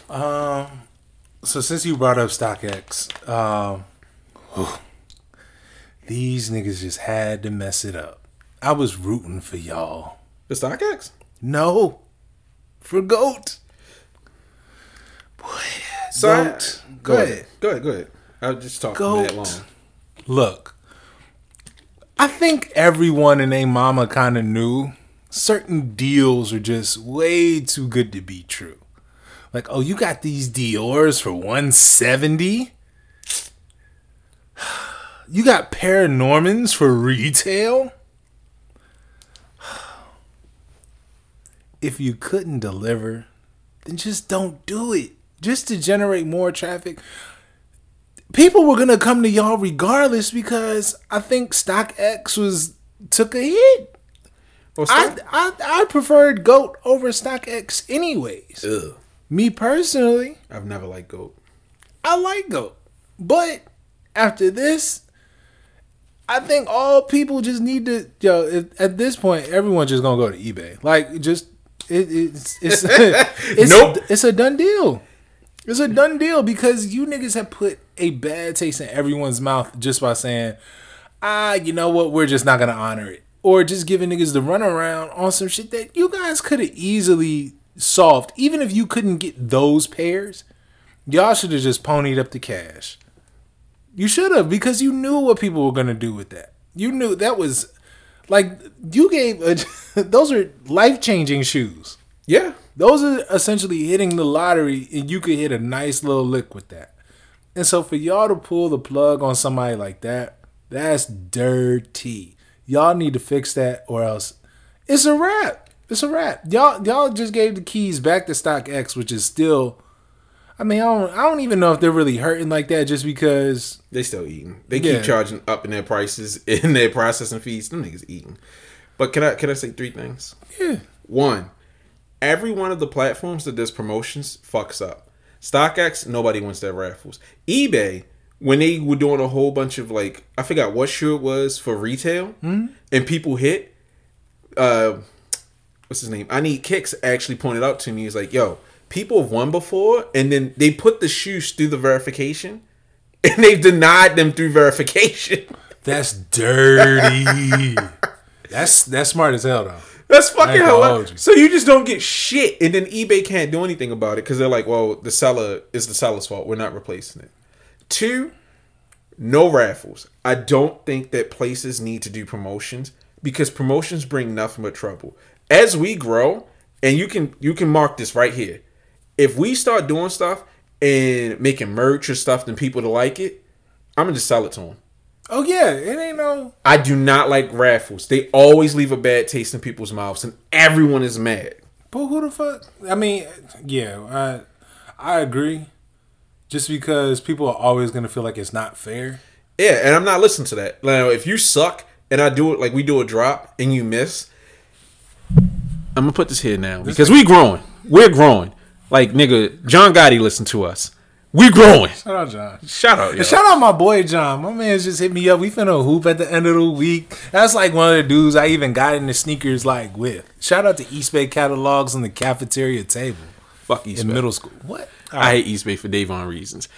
Um, so since you brought up StockX, um, these niggas just had to mess it up. I was rooting for y'all. The StockX? No, for Goat. Boy, So I- Goat. go ahead. Go ahead. Go ahead. I'll just talk Goat. that long. Look, I think everyone and their mama kind of knew certain deals are just way too good to be true. Like, oh, you got these Dior's for 170? You got Paranormans for retail? If you couldn't deliver, then just don't do it. Just to generate more traffic people were gonna come to y'all regardless because I think StockX was took a hit. Well, I, Stock- I I preferred Goat over StockX anyways. Ugh. Me personally, I've never liked Goat. I like Goat, but after this, I think all people just need to yo. At this point, everyone's just gonna go to eBay. Like just it, it's it's it's Nope. it's a done deal. It's a done deal because you niggas have put a bad taste in everyone's mouth just by saying, ah, you know what, we're just not gonna honor it. Or just giving niggas the runaround on some shit that you guys could have easily solved. Even if you couldn't get those pairs, y'all should have just ponied up the cash. You should have because you knew what people were gonna do with that. You knew that was like you gave a, those are life changing shoes. Yeah. Those are essentially hitting the lottery, and you could hit a nice little lick with that. And so for y'all to pull the plug on somebody like that, that's dirty. Y'all need to fix that, or else it's a wrap. It's a wrap. Y'all y'all just gave the keys back to StockX, which is still. I mean, I don't. I don't even know if they're really hurting like that, just because. They still eating. They Yeah. keep charging up in their prices in their processing fees. Them niggas eating. But can I can I say three things? Yeah. One, every one of the platforms that does promotions fucks up. StockX, nobody wins their raffles. eBay, when they were doing a whole bunch of like, I forgot what shoe it was for retail, and people hit. Uh, what's his name? I need kicks. Actually pointed out to me. He's like, "Yo, people have won before, and then they put the shoes through the verification, and they've denied them through verification." That's dirty. that's that's smart as hell though. That's fucking hilarious. So you just don't get shit, and then eBay can't do anything about it because they're like, "Well, the seller is the seller's fault. We're not replacing it." Two, no raffles. I don't think that places need to do promotions because promotions bring nothing but trouble. As we grow, and you can you can mark this right here. If we start doing stuff and making merch or stuff, then people to like it, I'm gonna just sell it to them. Oh yeah, it ain't no. I do not like raffles. They always leave a bad taste in people's mouths, and everyone is mad. But who the fuck? I mean, yeah, I I agree. Just because people are always gonna feel like it's not fair. Yeah, and I'm not listening to that. Now, if you suck and I do it like we do a drop and you miss, I'm gonna put this here now because we growing. We're growing. Like nigga, John Gotti listen to us. We growing. Shout out, John. Shout out, yo. And shout out my boy John. My man just hit me up. We finna hoop at the end of the week. That's like one of the dudes I even got in the sneakers like with. Shout out to East Bay catalogs on the cafeteria table Fuck East in Bay. middle school. What? I hate East Bay for Davon reasons.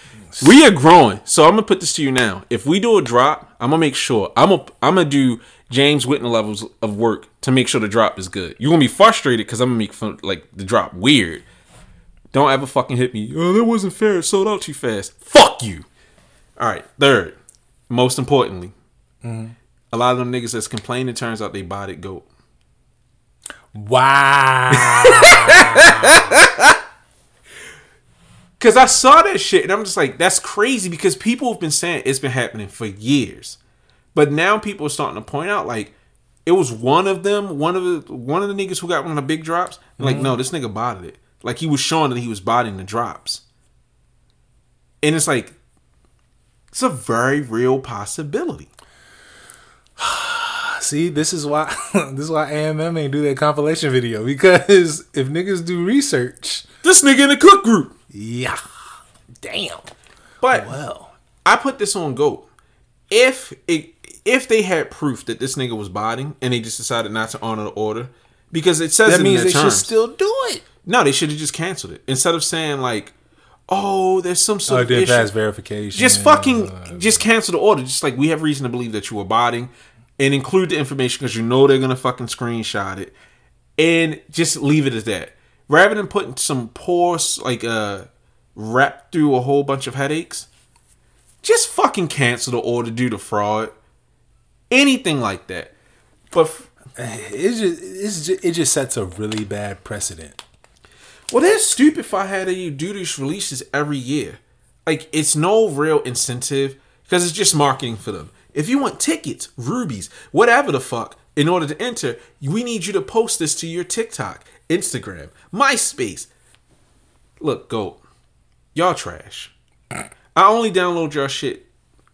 We are growing, so I'm gonna put this to you now. If we do a drop, I'm gonna make sure I'm gonna I'm gonna do James Whitner levels of work to make sure the drop is good. You're gonna be frustrated because I'm gonna make fun, like the drop weird. Don't ever fucking hit me. Oh, that wasn't fair. It sold out too fast. Fuck you. All right. Third, most importantly, a lot of them niggas that's complaining turns out they bought it goat. Wow. Cause I saw that shit and I'm just like, that's crazy because people have been saying it's been happening for years. But now people are starting to point out like it was one of them, one of the one of the niggas who got one of the big drops. Like, mm-hmm. no, this nigga bought it. Like he was showing that he was buying the drops. And it's like it's a very real possibility. See, this is why this is why AMM ain't do that compilation video because if niggas do research, This nigga in the cook group. yeah, damn. But Well, I put this on GOAT. If it if they had proof that this nigga was botting and they just decided not to honor the order, because it says that means their they terms. should still do it. No, they should have just canceled it instead of saying like, "Oh, there's some sort Oh, of issue." pass verification. Just fucking just cancel the order. Just like we have reason to believe that you were botting, and include the information because you know they're gonna fucking screenshot it, and just leave it as that. Rather than putting some poor like uh rep through a whole bunch of headaches, just fucking cancel the order due to fraud, anything like that. But f- It's just, it's just it just sets a really bad precedent. Well, that's stupid if I had do these releases every year. Like, it's no real incentive because it's just marketing for them. If you want tickets, rubies, whatever the fuck, in order to enter, we need you to post this to your TikTok, Instagram, MySpace. Look, go. Y'all trash. I only download your shit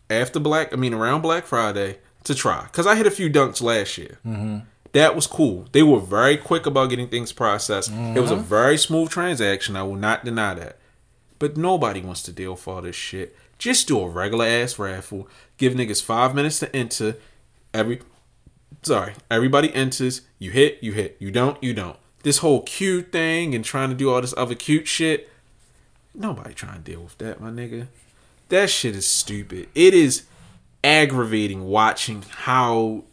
after Black, I mean, around Black Friday to try because I hit a few dunks last year. Mm-hmm. That was cool. They were very quick about getting things processed. It was a mm-hmm. very smooth transaction. I will not deny that. But nobody wants to deal with all this shit. Just do a regular ass raffle. Give niggas five minutes to enter. Every sorry, everybody enters. You hit, you hit. You don't, you don't. This whole cute thing and trying to do all this other cute shit. Nobody trying to deal with that, my nigga. That shit is stupid. It is aggravating watching how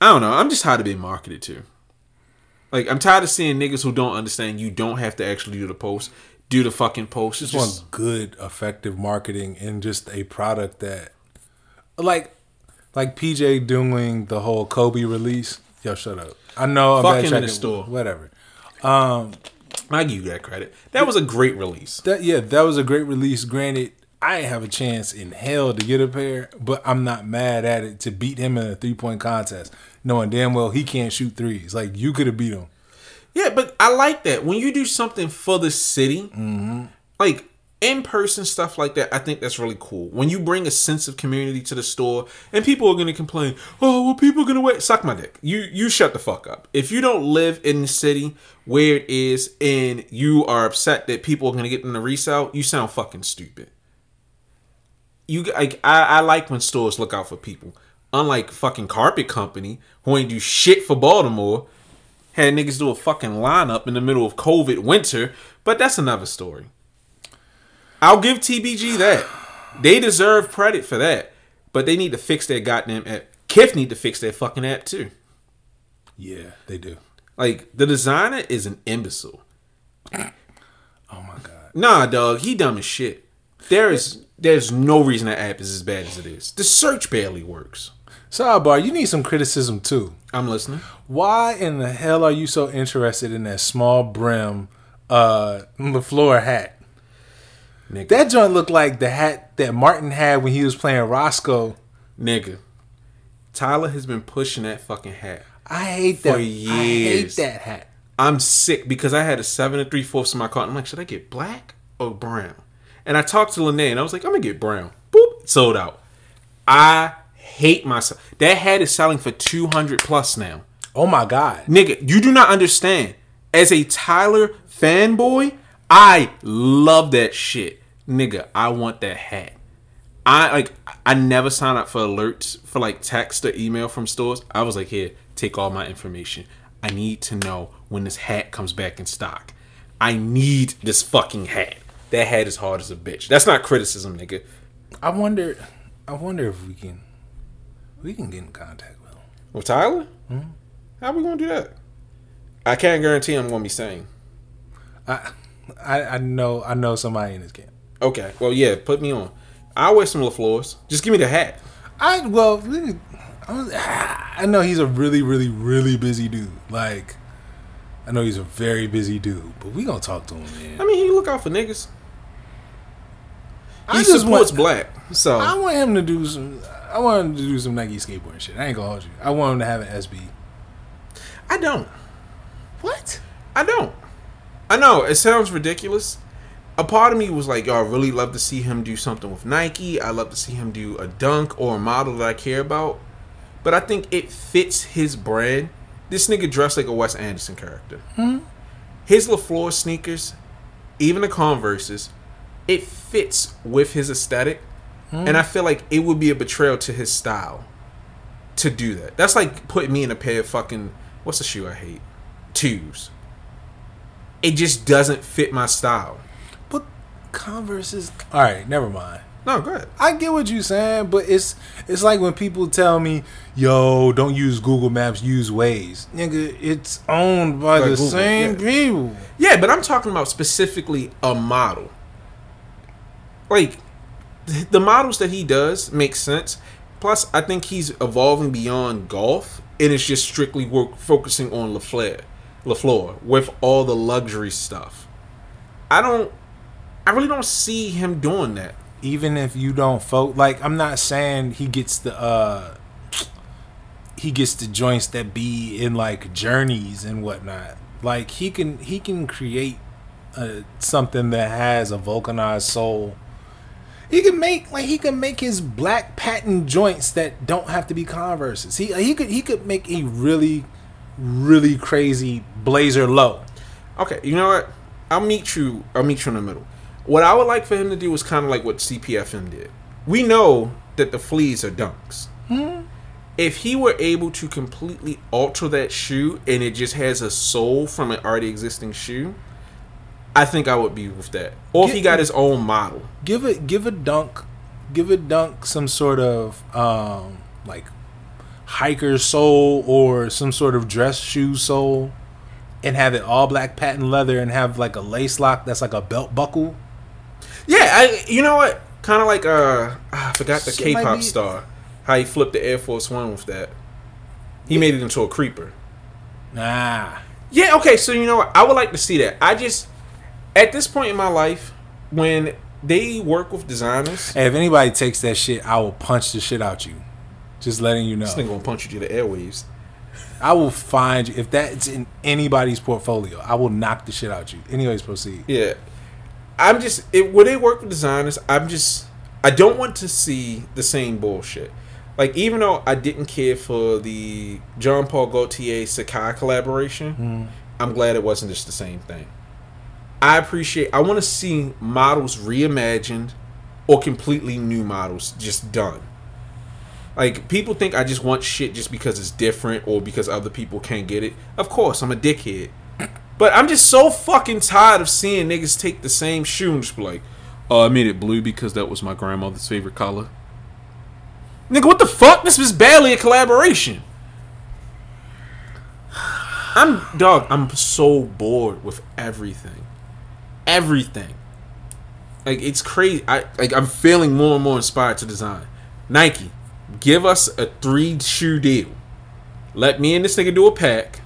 I don't know. I'm just tired of being marketed to. Like I'm tired of seeing niggas who don't understand you don't have to actually do the post. Do the fucking post. It's Just just want good, effective marketing and just a product that, like, like PJ doing the whole Kobe release. Yo, shut up. I know. I'm Fuck him in the store. Whatever. Um, I give you that credit. That was a great release. That yeah, that was a great release. Granted, I ain't have a chance in hell to get a pair, but I'm not mad at it to beat him in a three point contest, knowing damn well he can't shoot threes. Like you could have beat him. Yeah, but I like that when you do something for the city, Mm-hmm. like in person stuff like that. I think that's really cool. When you bring a sense of community to the store, and people are going to complain, "Oh, well, people are going to wait." Suck my dick. You you shut the fuck up. If you don't live in the city where it is, and you are upset that people are going to get in the resale, you sound fucking stupid. You like I, I like when stores look out for people. Unlike fucking carpet company who ain't do shit for Baltimore had niggas do a fucking lineup in the middle of COVID winter, but that's another story. I'll give TBG that. They deserve credit for that, but they need to fix their goddamn app. Kith need to fix their fucking app too. Yeah, they do. Like the designer is an imbecile. Oh my god. Nah, dog, he dumb as shit. There is there's no reason that app is as bad as it is. The search barely works. Sidebar, you need some criticism too. I'm listening. Why in the hell are you so interested in that small brim uh LaFleur hat? Nigga. That joint looked like the hat that Martin had when he was playing Roscoe. Nigga. Tyler has been pushing that fucking hat. I hate For that. I hate that hat. I'm sick because I had a seven and three fourths in my cart. I'm like, should I get black or brown? And I talked to Lene and I was like, I'm gonna get brown. Boop, sold out. I hate myself. That hat is selling for 200 plus now. Oh my god. Nigga, you do not understand. As a Tyler fanboy, I love that shit. Nigga, I want that hat. I like I never sign up for alerts for like text or email from stores. I was like, here, take all my information. I need to know when this hat comes back in stock. I need this fucking hat. That hat is hard as a bitch. That's not criticism, nigga. I wonder. I wonder if we can. We can get in contact with him. With Tyler? Hmm? How we gonna do that? I can't guarantee I'm gonna be saying. I, I, I know. I know somebody in this camp. Okay. Well, yeah, put me on. I'll wear some LaFleurs. Just give me the hat. I well, I, was, I know he's a really, really, really busy dude. Like, I know he's a very busy dude, but we gonna talk to him, man. I mean, he look out for niggas. He I just supports want- black. So I want him to do some. I want him to do some Nike skateboarding shit. I ain't gonna hold you. I want him to have an SB. I don't. What? I don't. I know it sounds ridiculous. A part of me was like, y'all really love to see him do something with Nike. I love to see him do a dunk or a model that I care about. but I think it fits his brand. This nigga dressed like a Wes Anderson character. Hmm? His LaFleur sneakers, even the Converses, it fits with his aesthetic. And I hmm. feel like it would be a betrayal to his style to do that. That's like putting me in a pair of fucking what's the shoe I hate? Twos. It just doesn't fit my style. But Converse is all right. Never mind. No, go ahead. I get what you're saying, but it's it's like when people tell me, "Yo, don't use Google Maps, use Waze." Nigga, it's owned by By the Google, same yeah. people. Yeah, but I'm talking about specifically a model. Like the models that he does make sense. Plus, I think he's evolving beyond golf, and it's just strictly work focusing on Lafleur, Lafleur with all the luxury stuff. I don't. I really don't see him doing that. Even if you don't vote, like I'm not saying he gets the uh he gets the joints that be in like journeys and whatnot. Like he can he can create uh, something that has a vulcanized sole. He can make like he can make his black patent joints that don't have to be Converses. He he could he could make a really really crazy blazer low. Okay, you know what? I'll meet you. I'll meet you in the middle. What I would like for him to do is kind of like what CPFM did. We know that the fleas are dunks. Hmm. If he were able to completely alter that shoe and it just has a sole from an already existing shoe, I think I would be with that. Or if he got his own model. give it give a dunk give a dunk some sort of um like hiker sole or some sort of dress shoe sole and have it all black patent leather and have like a lace lock that's like a belt buckle Yeah, I. You know what? Kind of like uh, I forgot the K-pop be- star. How he flipped the Air Force One with that. He made it into a creeper. nah Yeah, okay, so you know what? I would like to see that. I just at this point in my life, when they work with designers, hey, if anybody takes that shit i will punch the shit out you just letting you know this nigga gonna punch you to the airwaves. i will find you if that's in anybody's portfolio i will knock the shit out you anyways proceed Yeah. I'm just it, when they work with designers, I'm just I don't want to see the same bullshit. Like even though I didn't care for the John Paul Gaultier Sacai collaboration, mm-hmm. I'm glad it wasn't just the same thing. I appreciate I want to see models reimagined or completely new models just done. Like people think I just want shit just because it's different or because other people can't get it. Of course, I'm a dickhead. But I'm just so fucking tired of seeing niggas take the same shoe and just be like, "Oh, I made it blue because that was my grandmother's favorite color." Nigga, what the fuck? This was barely a collaboration. I'm dog. I'm so bored with everything, everything. Like it's crazy. I like. I'm feeling more and more inspired to design. Nike, give us a three shoe deal. Let me and this nigga do a pack,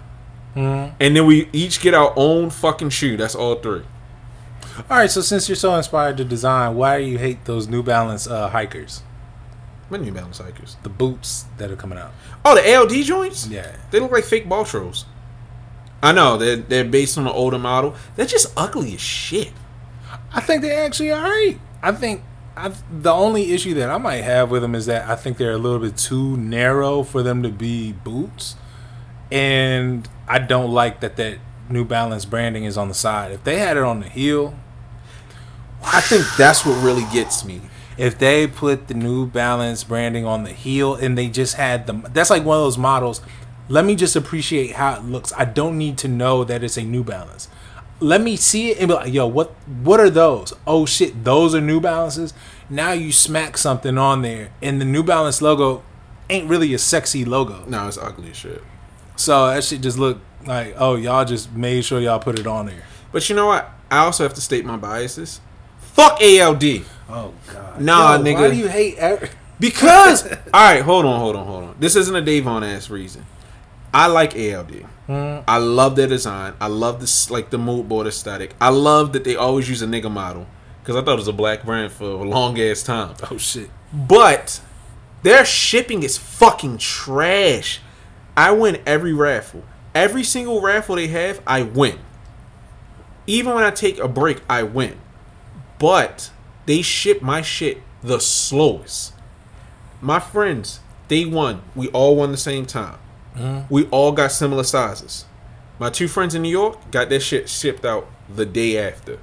and then we each get our own fucking shoe. That's all three. all right so since you're so inspired to design why do you hate those new balance uh hikers What New Balance hikers? the boots that are coming out Oh, the LD joints. yeah They look like fake Baltros. I know they're they're based on an older model. They're just ugly as shit. I think they're actually all right. I think I, the only issue that I might have with them is that I think they're a little bit too narrow for them to be boots, and I don't like that that New Balance branding is on the side. If they had it on the heel, I think that's what really gets me. if they put the New Balance branding on the heel and they just had them, that's like one of those models. Let me just appreciate how it looks. I don't need to know that it's a New Balance. Let me see it and be like, yo, what what are those? Oh shit, those are New Balances. Now you smack something on there and the New Balance logo ain't really a sexy logo. No, it's ugly shit. So that shit just look like, oh, y'all just made sure y'all put it on there. But you know what? I also have to state my biases. Fuck ALD. Oh god. Nah, Yo, nigga. Why do you hate every- Because all right, hold on, hold on, hold on. This isn't a Davon ass reason. I like ALD. I love their design. I love this like the mood board aesthetic. I love that they always use a nigga model because I thought it was a black brand for a long ass time. Oh shit. But their shipping is fucking trash. I win every raffle. Every single raffle they have, I win. Even when I take a break, I win. But they ship my shit the slowest. My friends, they won. we all won the same time. Mm-hmm. We all got similar sizes. My two friends in New York got their shit shipped out the day after.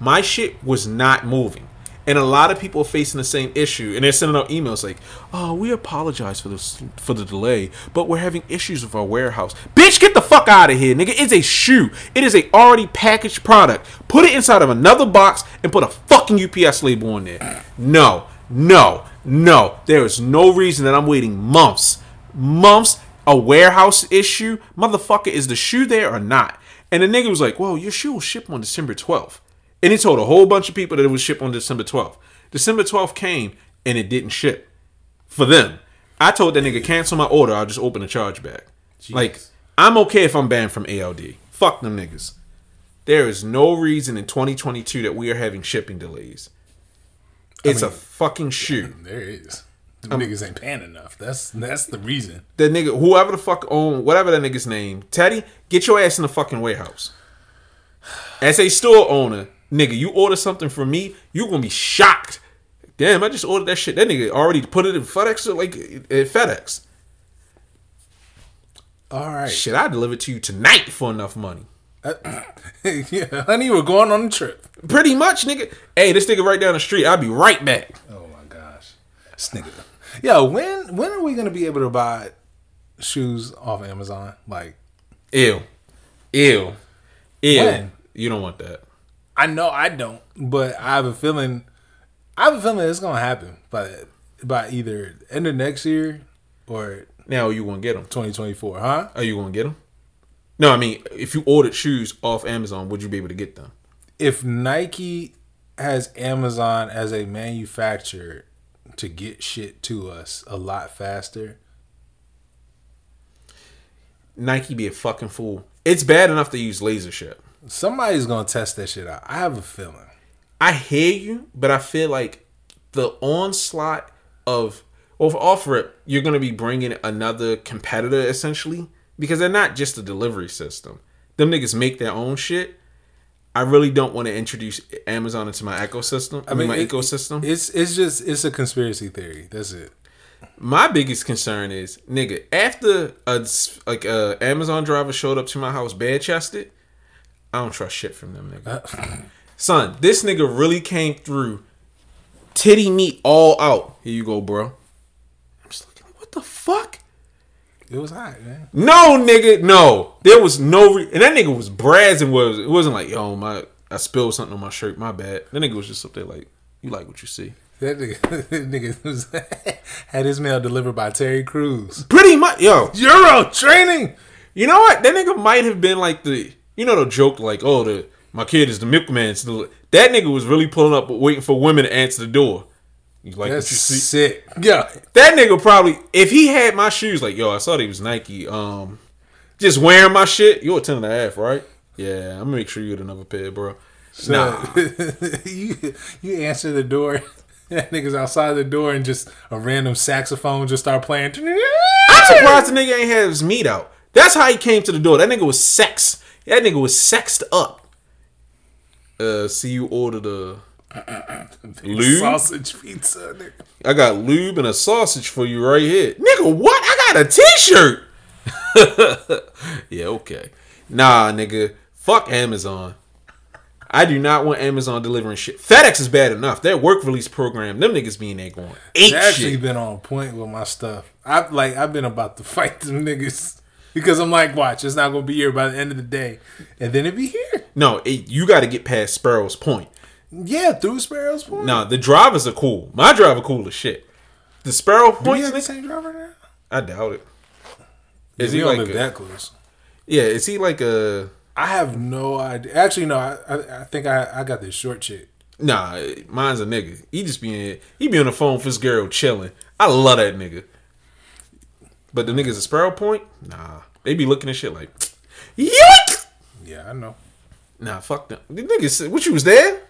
My shit was not moving. And a lot of people are facing the same issue, and they're sending out emails like, "Oh, we apologize for this for the delay, but we're having issues with our warehouse." Bitch, get the fuck out of here, nigga! It's a shoe. It is a already packaged product. Put it inside of another box and put a fucking UPS label on there. No, no, no. There is no reason that I'm waiting months, months. A warehouse issue, motherfucker. Is the shoe there or not? And the nigga was like, "Well, your shoe will ship on December 12th." And he told a whole bunch of people that it would ship on December 12th. December 12th came and it didn't ship for them. I told that nigga cancel my order. I'll just open a charge back. Like I'm okay if I'm banned from ALD. Fuck them niggas. There is no reason in 2022 that we are having shipping delays. It's a fucking shoe. There is. Them niggas ain't paying enough. That's that's the reason. The nigga, whoever the fuck own, whatever that nigga's name, Teddy, get your ass in the fucking warehouse. As a store owner, nigga, you order something from me, you're gonna be shocked. Damn, I just ordered that shit. That nigga already put it in FedEx, like at FedEx. All right. Shit, I deliver to you tonight for enough money. Uh, yeah, honey, we're going on a trip. Pretty much, nigga. Hey, this nigga right down the street. I'll be right back. Oh my gosh, this nigga. Yo, when when are we gonna be able to buy shoes off Amazon? Like, Ew, ew, ew. When? You don't want that. I know I don't, but I have a feeling. I have a feeling it's gonna happen by by either end of next year or Now you gonna get them? 2024, huh? Are you gonna get them? No, I mean, if you ordered shoes off Amazon, would you be able to get them? If Nike has Amazon as a manufacturer to get shit to us a lot faster, Nike be a fucking fool. It's bad enough to use LaserShip. somebody's gonna test that shit out. I have a feeling. I hear you, but I feel like the onslaught of well, for offer it, you're gonna be bringing another competitor essentially because they're not just a delivery system. Them niggas make their own shit. I really don't want to introduce Amazon into my ecosystem. I, mean, my it- ecosystem. It's it's just it's a conspiracy theory. That's it. my biggest concern is, nigga, after a like a Amazon driver showed up to my house bare chested, I don't trust shit from them, nigga. Son, this nigga really came through, titty meat all out. Here you go, bro. I'm just looking, what the fuck? It was hot, man. No, nigga, no. There was no, re- and that nigga was brazzing. Was it wasn't like, yo, my I spilled something on my shirt. My bad. That nigga was just up there like, you like what you see. That nigga, that nigga was, had his mail delivered by Terry Crews. Pretty much, yo. Euro training. You know what? That nigga might have been like the you know the joke like oh the my kid is the milkman. That nigga was really pulling up waiting for women to answer the door. You like That's what you see? sick. Yeah, That nigga probably if he had my shoes like yo I saw they was Nike. Um, just wearing my shit. You're a ten and a half, right? Yeah, I'm gonna make sure you get another pair, bro. Nah, you you answer the door. That nigga's outside the door and just a random saxophone just start playing. I'm surprised the nigga ain't had his meat out. That's how he came to the door. That nigga was sex. That nigga was sexed up. Uh, see you ordered a lube. sausage pizza. Nigga. I got lube and a sausage for you right here. Nigga, what? I got a t-shirt. yeah, okay. Nah, nigga. Fuck Amazon. I do not want Amazon delivering shit. FedEx is bad enough. Their work release program, them niggas being there going They actually shit. been on point with my stuff. I like I've been about to fight them niggas because I'm like, watch, it's not gonna be here by the end of the day, and then it be here. No, it, you got to get past Sparrows Point. Yeah, through Sparrows Point. Nah, the drivers are cool. My driver cool as shit. The Sparrow do you have the same driver now? I doubt it. Is we he don't like a, that close. yeah? Is he like a I have no idea. Actually, no. I I, I think I I got this short chick. Nah, mine's a nigga. He just be he be on the phone with his girl chilling. I love that nigga. But the niggas at Sparrow Point, nah, they be looking at shit like, yoink. Yeah, I know. Nah, fuck them. The niggas, what you was there?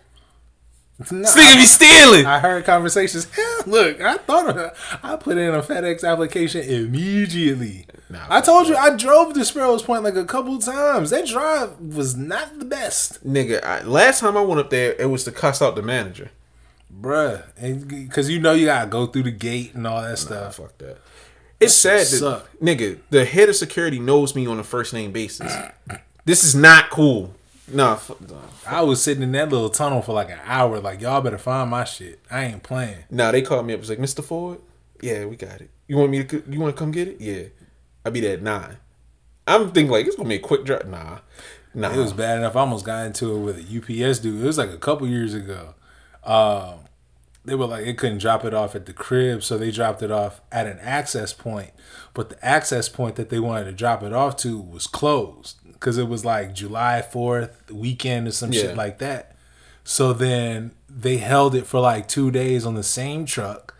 No, This nigga be stealing. I heard conversations. Look, I thought of. I put in a FedEx application immediately. Nah, I told you I drove to Sparrows Point like a couple times. That drive was not the best. Nigga, I, last time I went up there, it was to cuss out the manager. bruh, because you know you gotta go through the gate and all that Nah, stuff. fuck that. It's sad that nigga, the head of security knows me on a first name basis. this is not cool. Nah, fuck, nah. I was sitting in that little tunnel for like an hour. Like y'all better find my shit. I ain't playing. Nah, they called me up. It was like, Mr. Ford, yeah, we got it. You want me to? You want to come get it? Yeah, I'll be there at nine. I'm thinking like it's gonna be a quick drive. Nah, nah. It was bad enough. I almost got into it with a UPS dude. It was like a couple years ago. Um, they were like, it couldn't drop it off at the crib, so they dropped it off at an access point. But the access point that they wanted to drop it off to was closed because it was like July 4th weekend or some Yeah. shit like that. So then they held it for like two days on the same truck.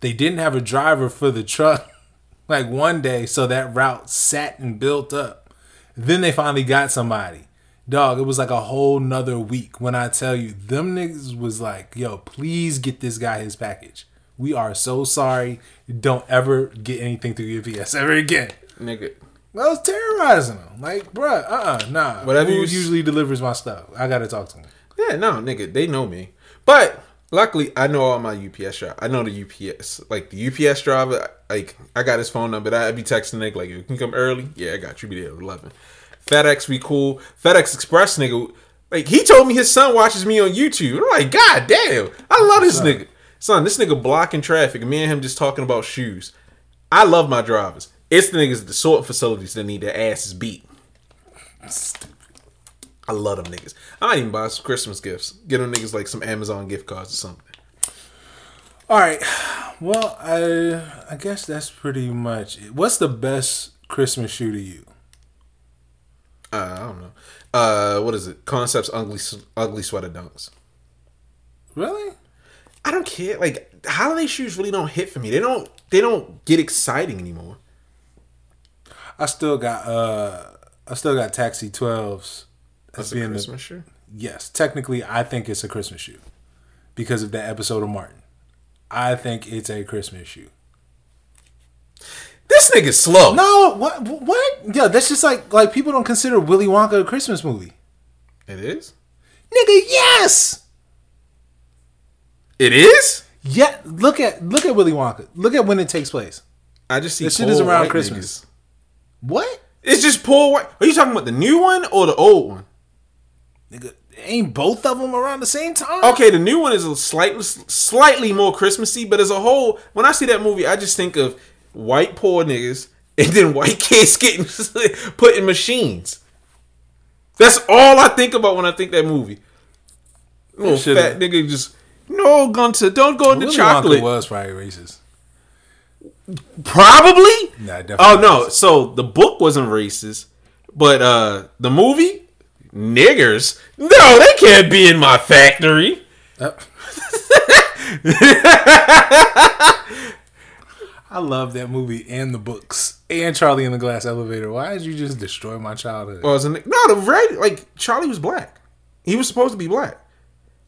They didn't have a driver for the truck like one day, so that route sat and built up. Then they finally got somebody. Dog, it was like a whole nother week when I tell you, them niggas was like, yo, please get this guy his package. We are so sorry. Don't ever get anything through UPS ever again. nigga. I was terrorizing them. Like, bruh, uh uh nah. Whatever Who you usually delivers my stuff. I gotta talk to him. Yeah, no, nigga, they know me. But luckily, I know all my UPS driver. I know the UPS, like the UPS driver. Like I got his phone number. I'd be texting nigga like, "You can come early." Yeah, I got you. Be there at eleven. FedEx, we cool. FedEx Express, nigga. Like he told me his son watches me on YouTube. I'm like, God damn, I love this nigga. Son, this nigga blocking traffic. Me and him just talking about shoes. I love my drivers. It's the niggas at the sorting facilities that need their asses beat. I love them niggas. I might even buy some Christmas gifts. Get them niggas like some Amazon gift cards or something. All right. Well, I I guess that's pretty much it. What's the best Christmas shoe to you? Uh, I don't know. Uh, what is it? Concepts ugly ugly sweater dunks. Really? I don't care. Like holiday shoes really don't hit for me. They don't. They don't get exciting anymore. I still got uh I still got Taxi 12s That's as a being the Christmas shoe. yes, technically I think it's a Christmas shoe because of that episode of Martin. I think it's a Christmas shoe. This nigga's slow. No, what what? Yeah, that's just like like people don't consider Willy Wonka a Christmas movie. It is. Nigga, yes. It is. Yeah, look at look at Willy Wonka. Look at when it takes place. I just see. This shit is around Christmas. niggas. What? It's just poor white. Are you talking about the new one or the old one? Nigga, ain't both of them around the same time? Okay, the new one is a slightly slightly more Christmassy, but as a whole, when I see that movie, I just think of white poor niggas and then white kids getting put in machines. That's all I think about when I think that movie. Little fat nigga just no Gunter, don't go into Willy chocolate. Wonka was probably racist. Probably. Nah, definitely Oh no! So the book wasn't racist, but uh the movie, niggers. No, they can't be in my factory. Yep. I love that movie and the books and Charlie in the Glass Elevator. Why did you just destroy my childhood? Well, it was a, no, the writer like Charlie was black. He was supposed to be black.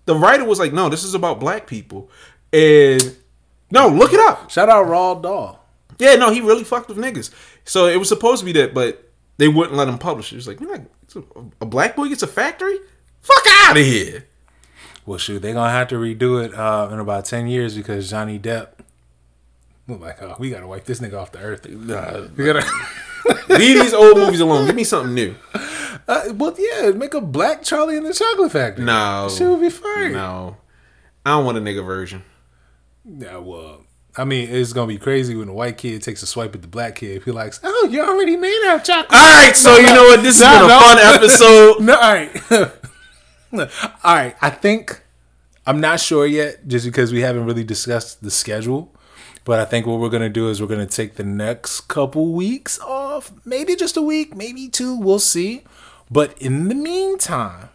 The writer was like, "No, this is about black people," and no, look it up. Shout out Roald Dahl. Yeah, no, he really fucked with niggas. So it was supposed to be that, but they wouldn't let him publish it. It was like, you're like a, a black boy gets a factory? Fuck out of here. Well, shoot, they're gonna have to redo it uh, in about ten years because Johnny Depp. Look like, oh, we gotta wipe this nigga off the earth. Nah, We gotta. leave these old movies alone. Give me something new. uh, well, yeah, make a black Charlie in the Chocolate Factory. No, shit would be fine. no, I don't want a nigga version. Yeah, well, I mean, it's gonna be crazy when the white kid takes a swipe at the black kid. If he likes, oh, you're already made out chocolate. All right, so you know what? This has No, been a fun episode. no, all right. all right. I think I'm not sure yet, just because we haven't really discussed the schedule. But I think what we're gonna do is we're gonna take the next couple weeks off, maybe just a week, maybe two. We'll see. But in the meantime,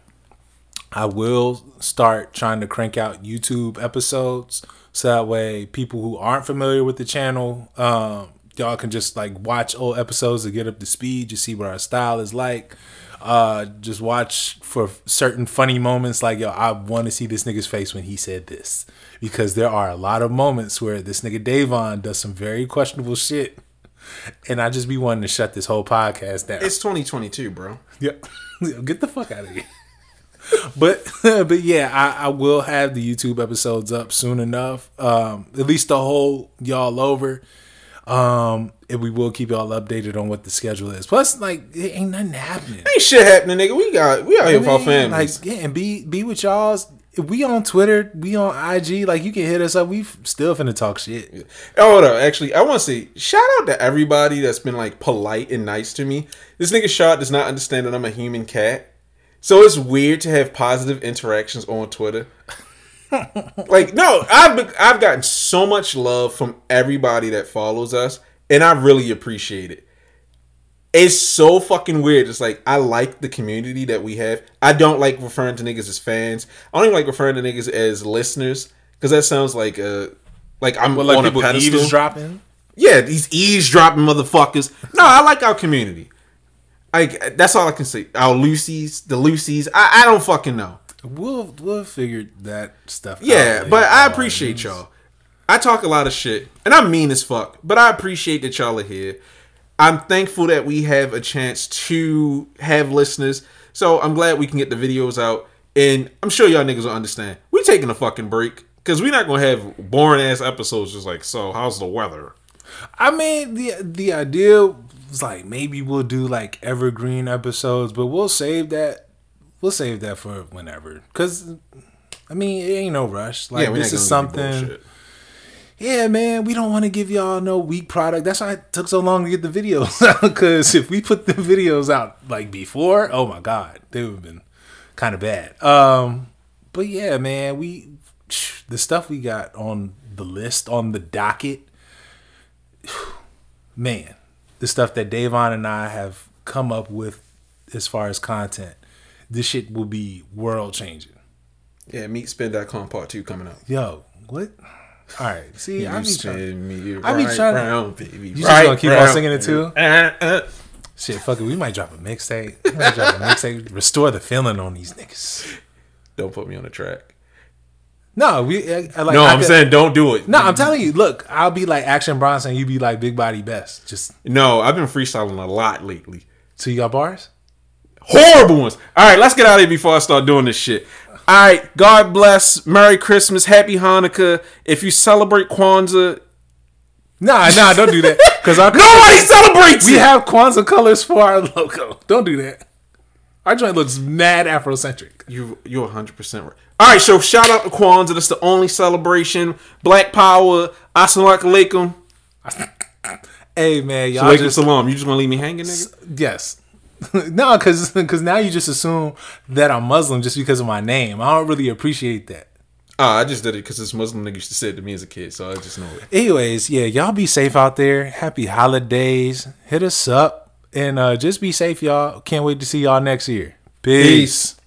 I will start trying to crank out YouTube episodes so that way people who aren't familiar with the channel, um, y'all can just like watch old episodes to get up to speed, just see what our style is like. Uh, just watch for certain funny moments like yo, I want to see this nigga's face when he said this because there are a lot of moments where this nigga Davon does some very questionable shit, and I just be wanting to shut this whole podcast down. It's 2022, bro. Yeah. Get the fuck out of here. but but yeah, I, I will have the YouTube episodes up soon enough. Um, at least the whole y'all over. Um, and we will keep y'all updated on what the schedule is. Plus, like, it ain't nothing happening. Ain't shit happening, nigga. We got we out here for our I mean, families. Like, yeah, and be be with y'all's. We on Twitter, we on IG. Like, you can hit us up. We still finna talk shit. Oh, hold up. Actually, I want to say shout out to everybody that's been like polite and nice to me. This nigga shot does not understand that I'm a human cat, so it's weird to have positive interactions on Twitter. like, no, I've I've gotten so much love from everybody that follows us, and I really appreciate it. It's so fucking weird. It's like I like the community that we have. I don't like referring to niggas as fans. I don't even like referring to niggas as listeners because that sounds like uh like I'm But like on a people pedestal. eavesdropping. Yeah, these eavesdropping motherfuckers. No, I like our community. Like that's all I can say. Our Lucy's, the Lucy's. I, I don't fucking know. We'll we'll figure that stuff. out Yeah, but I appreciate y'all. I talk a lot of shit, and I'm mean as fuck. But I appreciate that y'all are here. I'm thankful that we have a chance to have listeners. So I'm glad we can get the videos out, and I'm sure y'all niggas will understand. We taking a fucking break because we're not gonna have boring ass episodes. Just like, so how's the weather? I mean, the the idea was like maybe we'll do like evergreen episodes, but we'll save that. We'll save that for whenever. Cause I mean, it ain't no rush. Like we're this is gonna give you something. Yeah, man, we don't want to give y'all no weak product. That's why it took so long to get the videos out. Because if we put the videos out like before, oh my god, they would have been kind of bad. Um, but yeah, man, we the stuff we got on the list on the docket, man, the stuff that Davon and I have come up with as far as content, this shit will be world changing. Yeah, meatspin.com part two coming out. Yo, what? All right, see, I You be trying. me I be trying to- baby. You just right gonna keep on singing it too? Uh, uh. Shit, fuck it. We might drop a mixtape. We might drop a mixtape. Restore the feeling on these niggas. Don't put me on the track. No, we. I, I like. no, I I'm could- saying don't do it. No, I'm telling you. Look, I'll be like Action Bronson. And you be like Big Body Bes. Just No, I've been freestyling a lot lately. so you got bars. Horrible ones. All right, let's get out of here before I start doing this shit. All right, God bless. Merry Christmas. Happy Hanukkah. If you celebrate Kwanzaa, Nah, nah, don't do that. Because nobody celebrates we it. have Kwanzaa colors for our logo. Don't do that. Our joint looks mad Afrocentric. You, you're 100% right. All right, so shout out to Kwanzaa. That's the only celebration. Black Power. Assalamu alaikum. Hey man, y'all Alaikum just salam. You just gonna leave me hanging, nigga? yes. no, because because now you just assume that I'm Muslim just because of my name. I don't really appreciate that. Ah, I just did it because this Muslim nigga used to say it to me as a kid, so I just know it. Anyways, yeah, y'all be safe out there. Happy holidays. Hit us up and uh, just be safe, y'all. Can't wait to see y'all next year. Peace. Peace.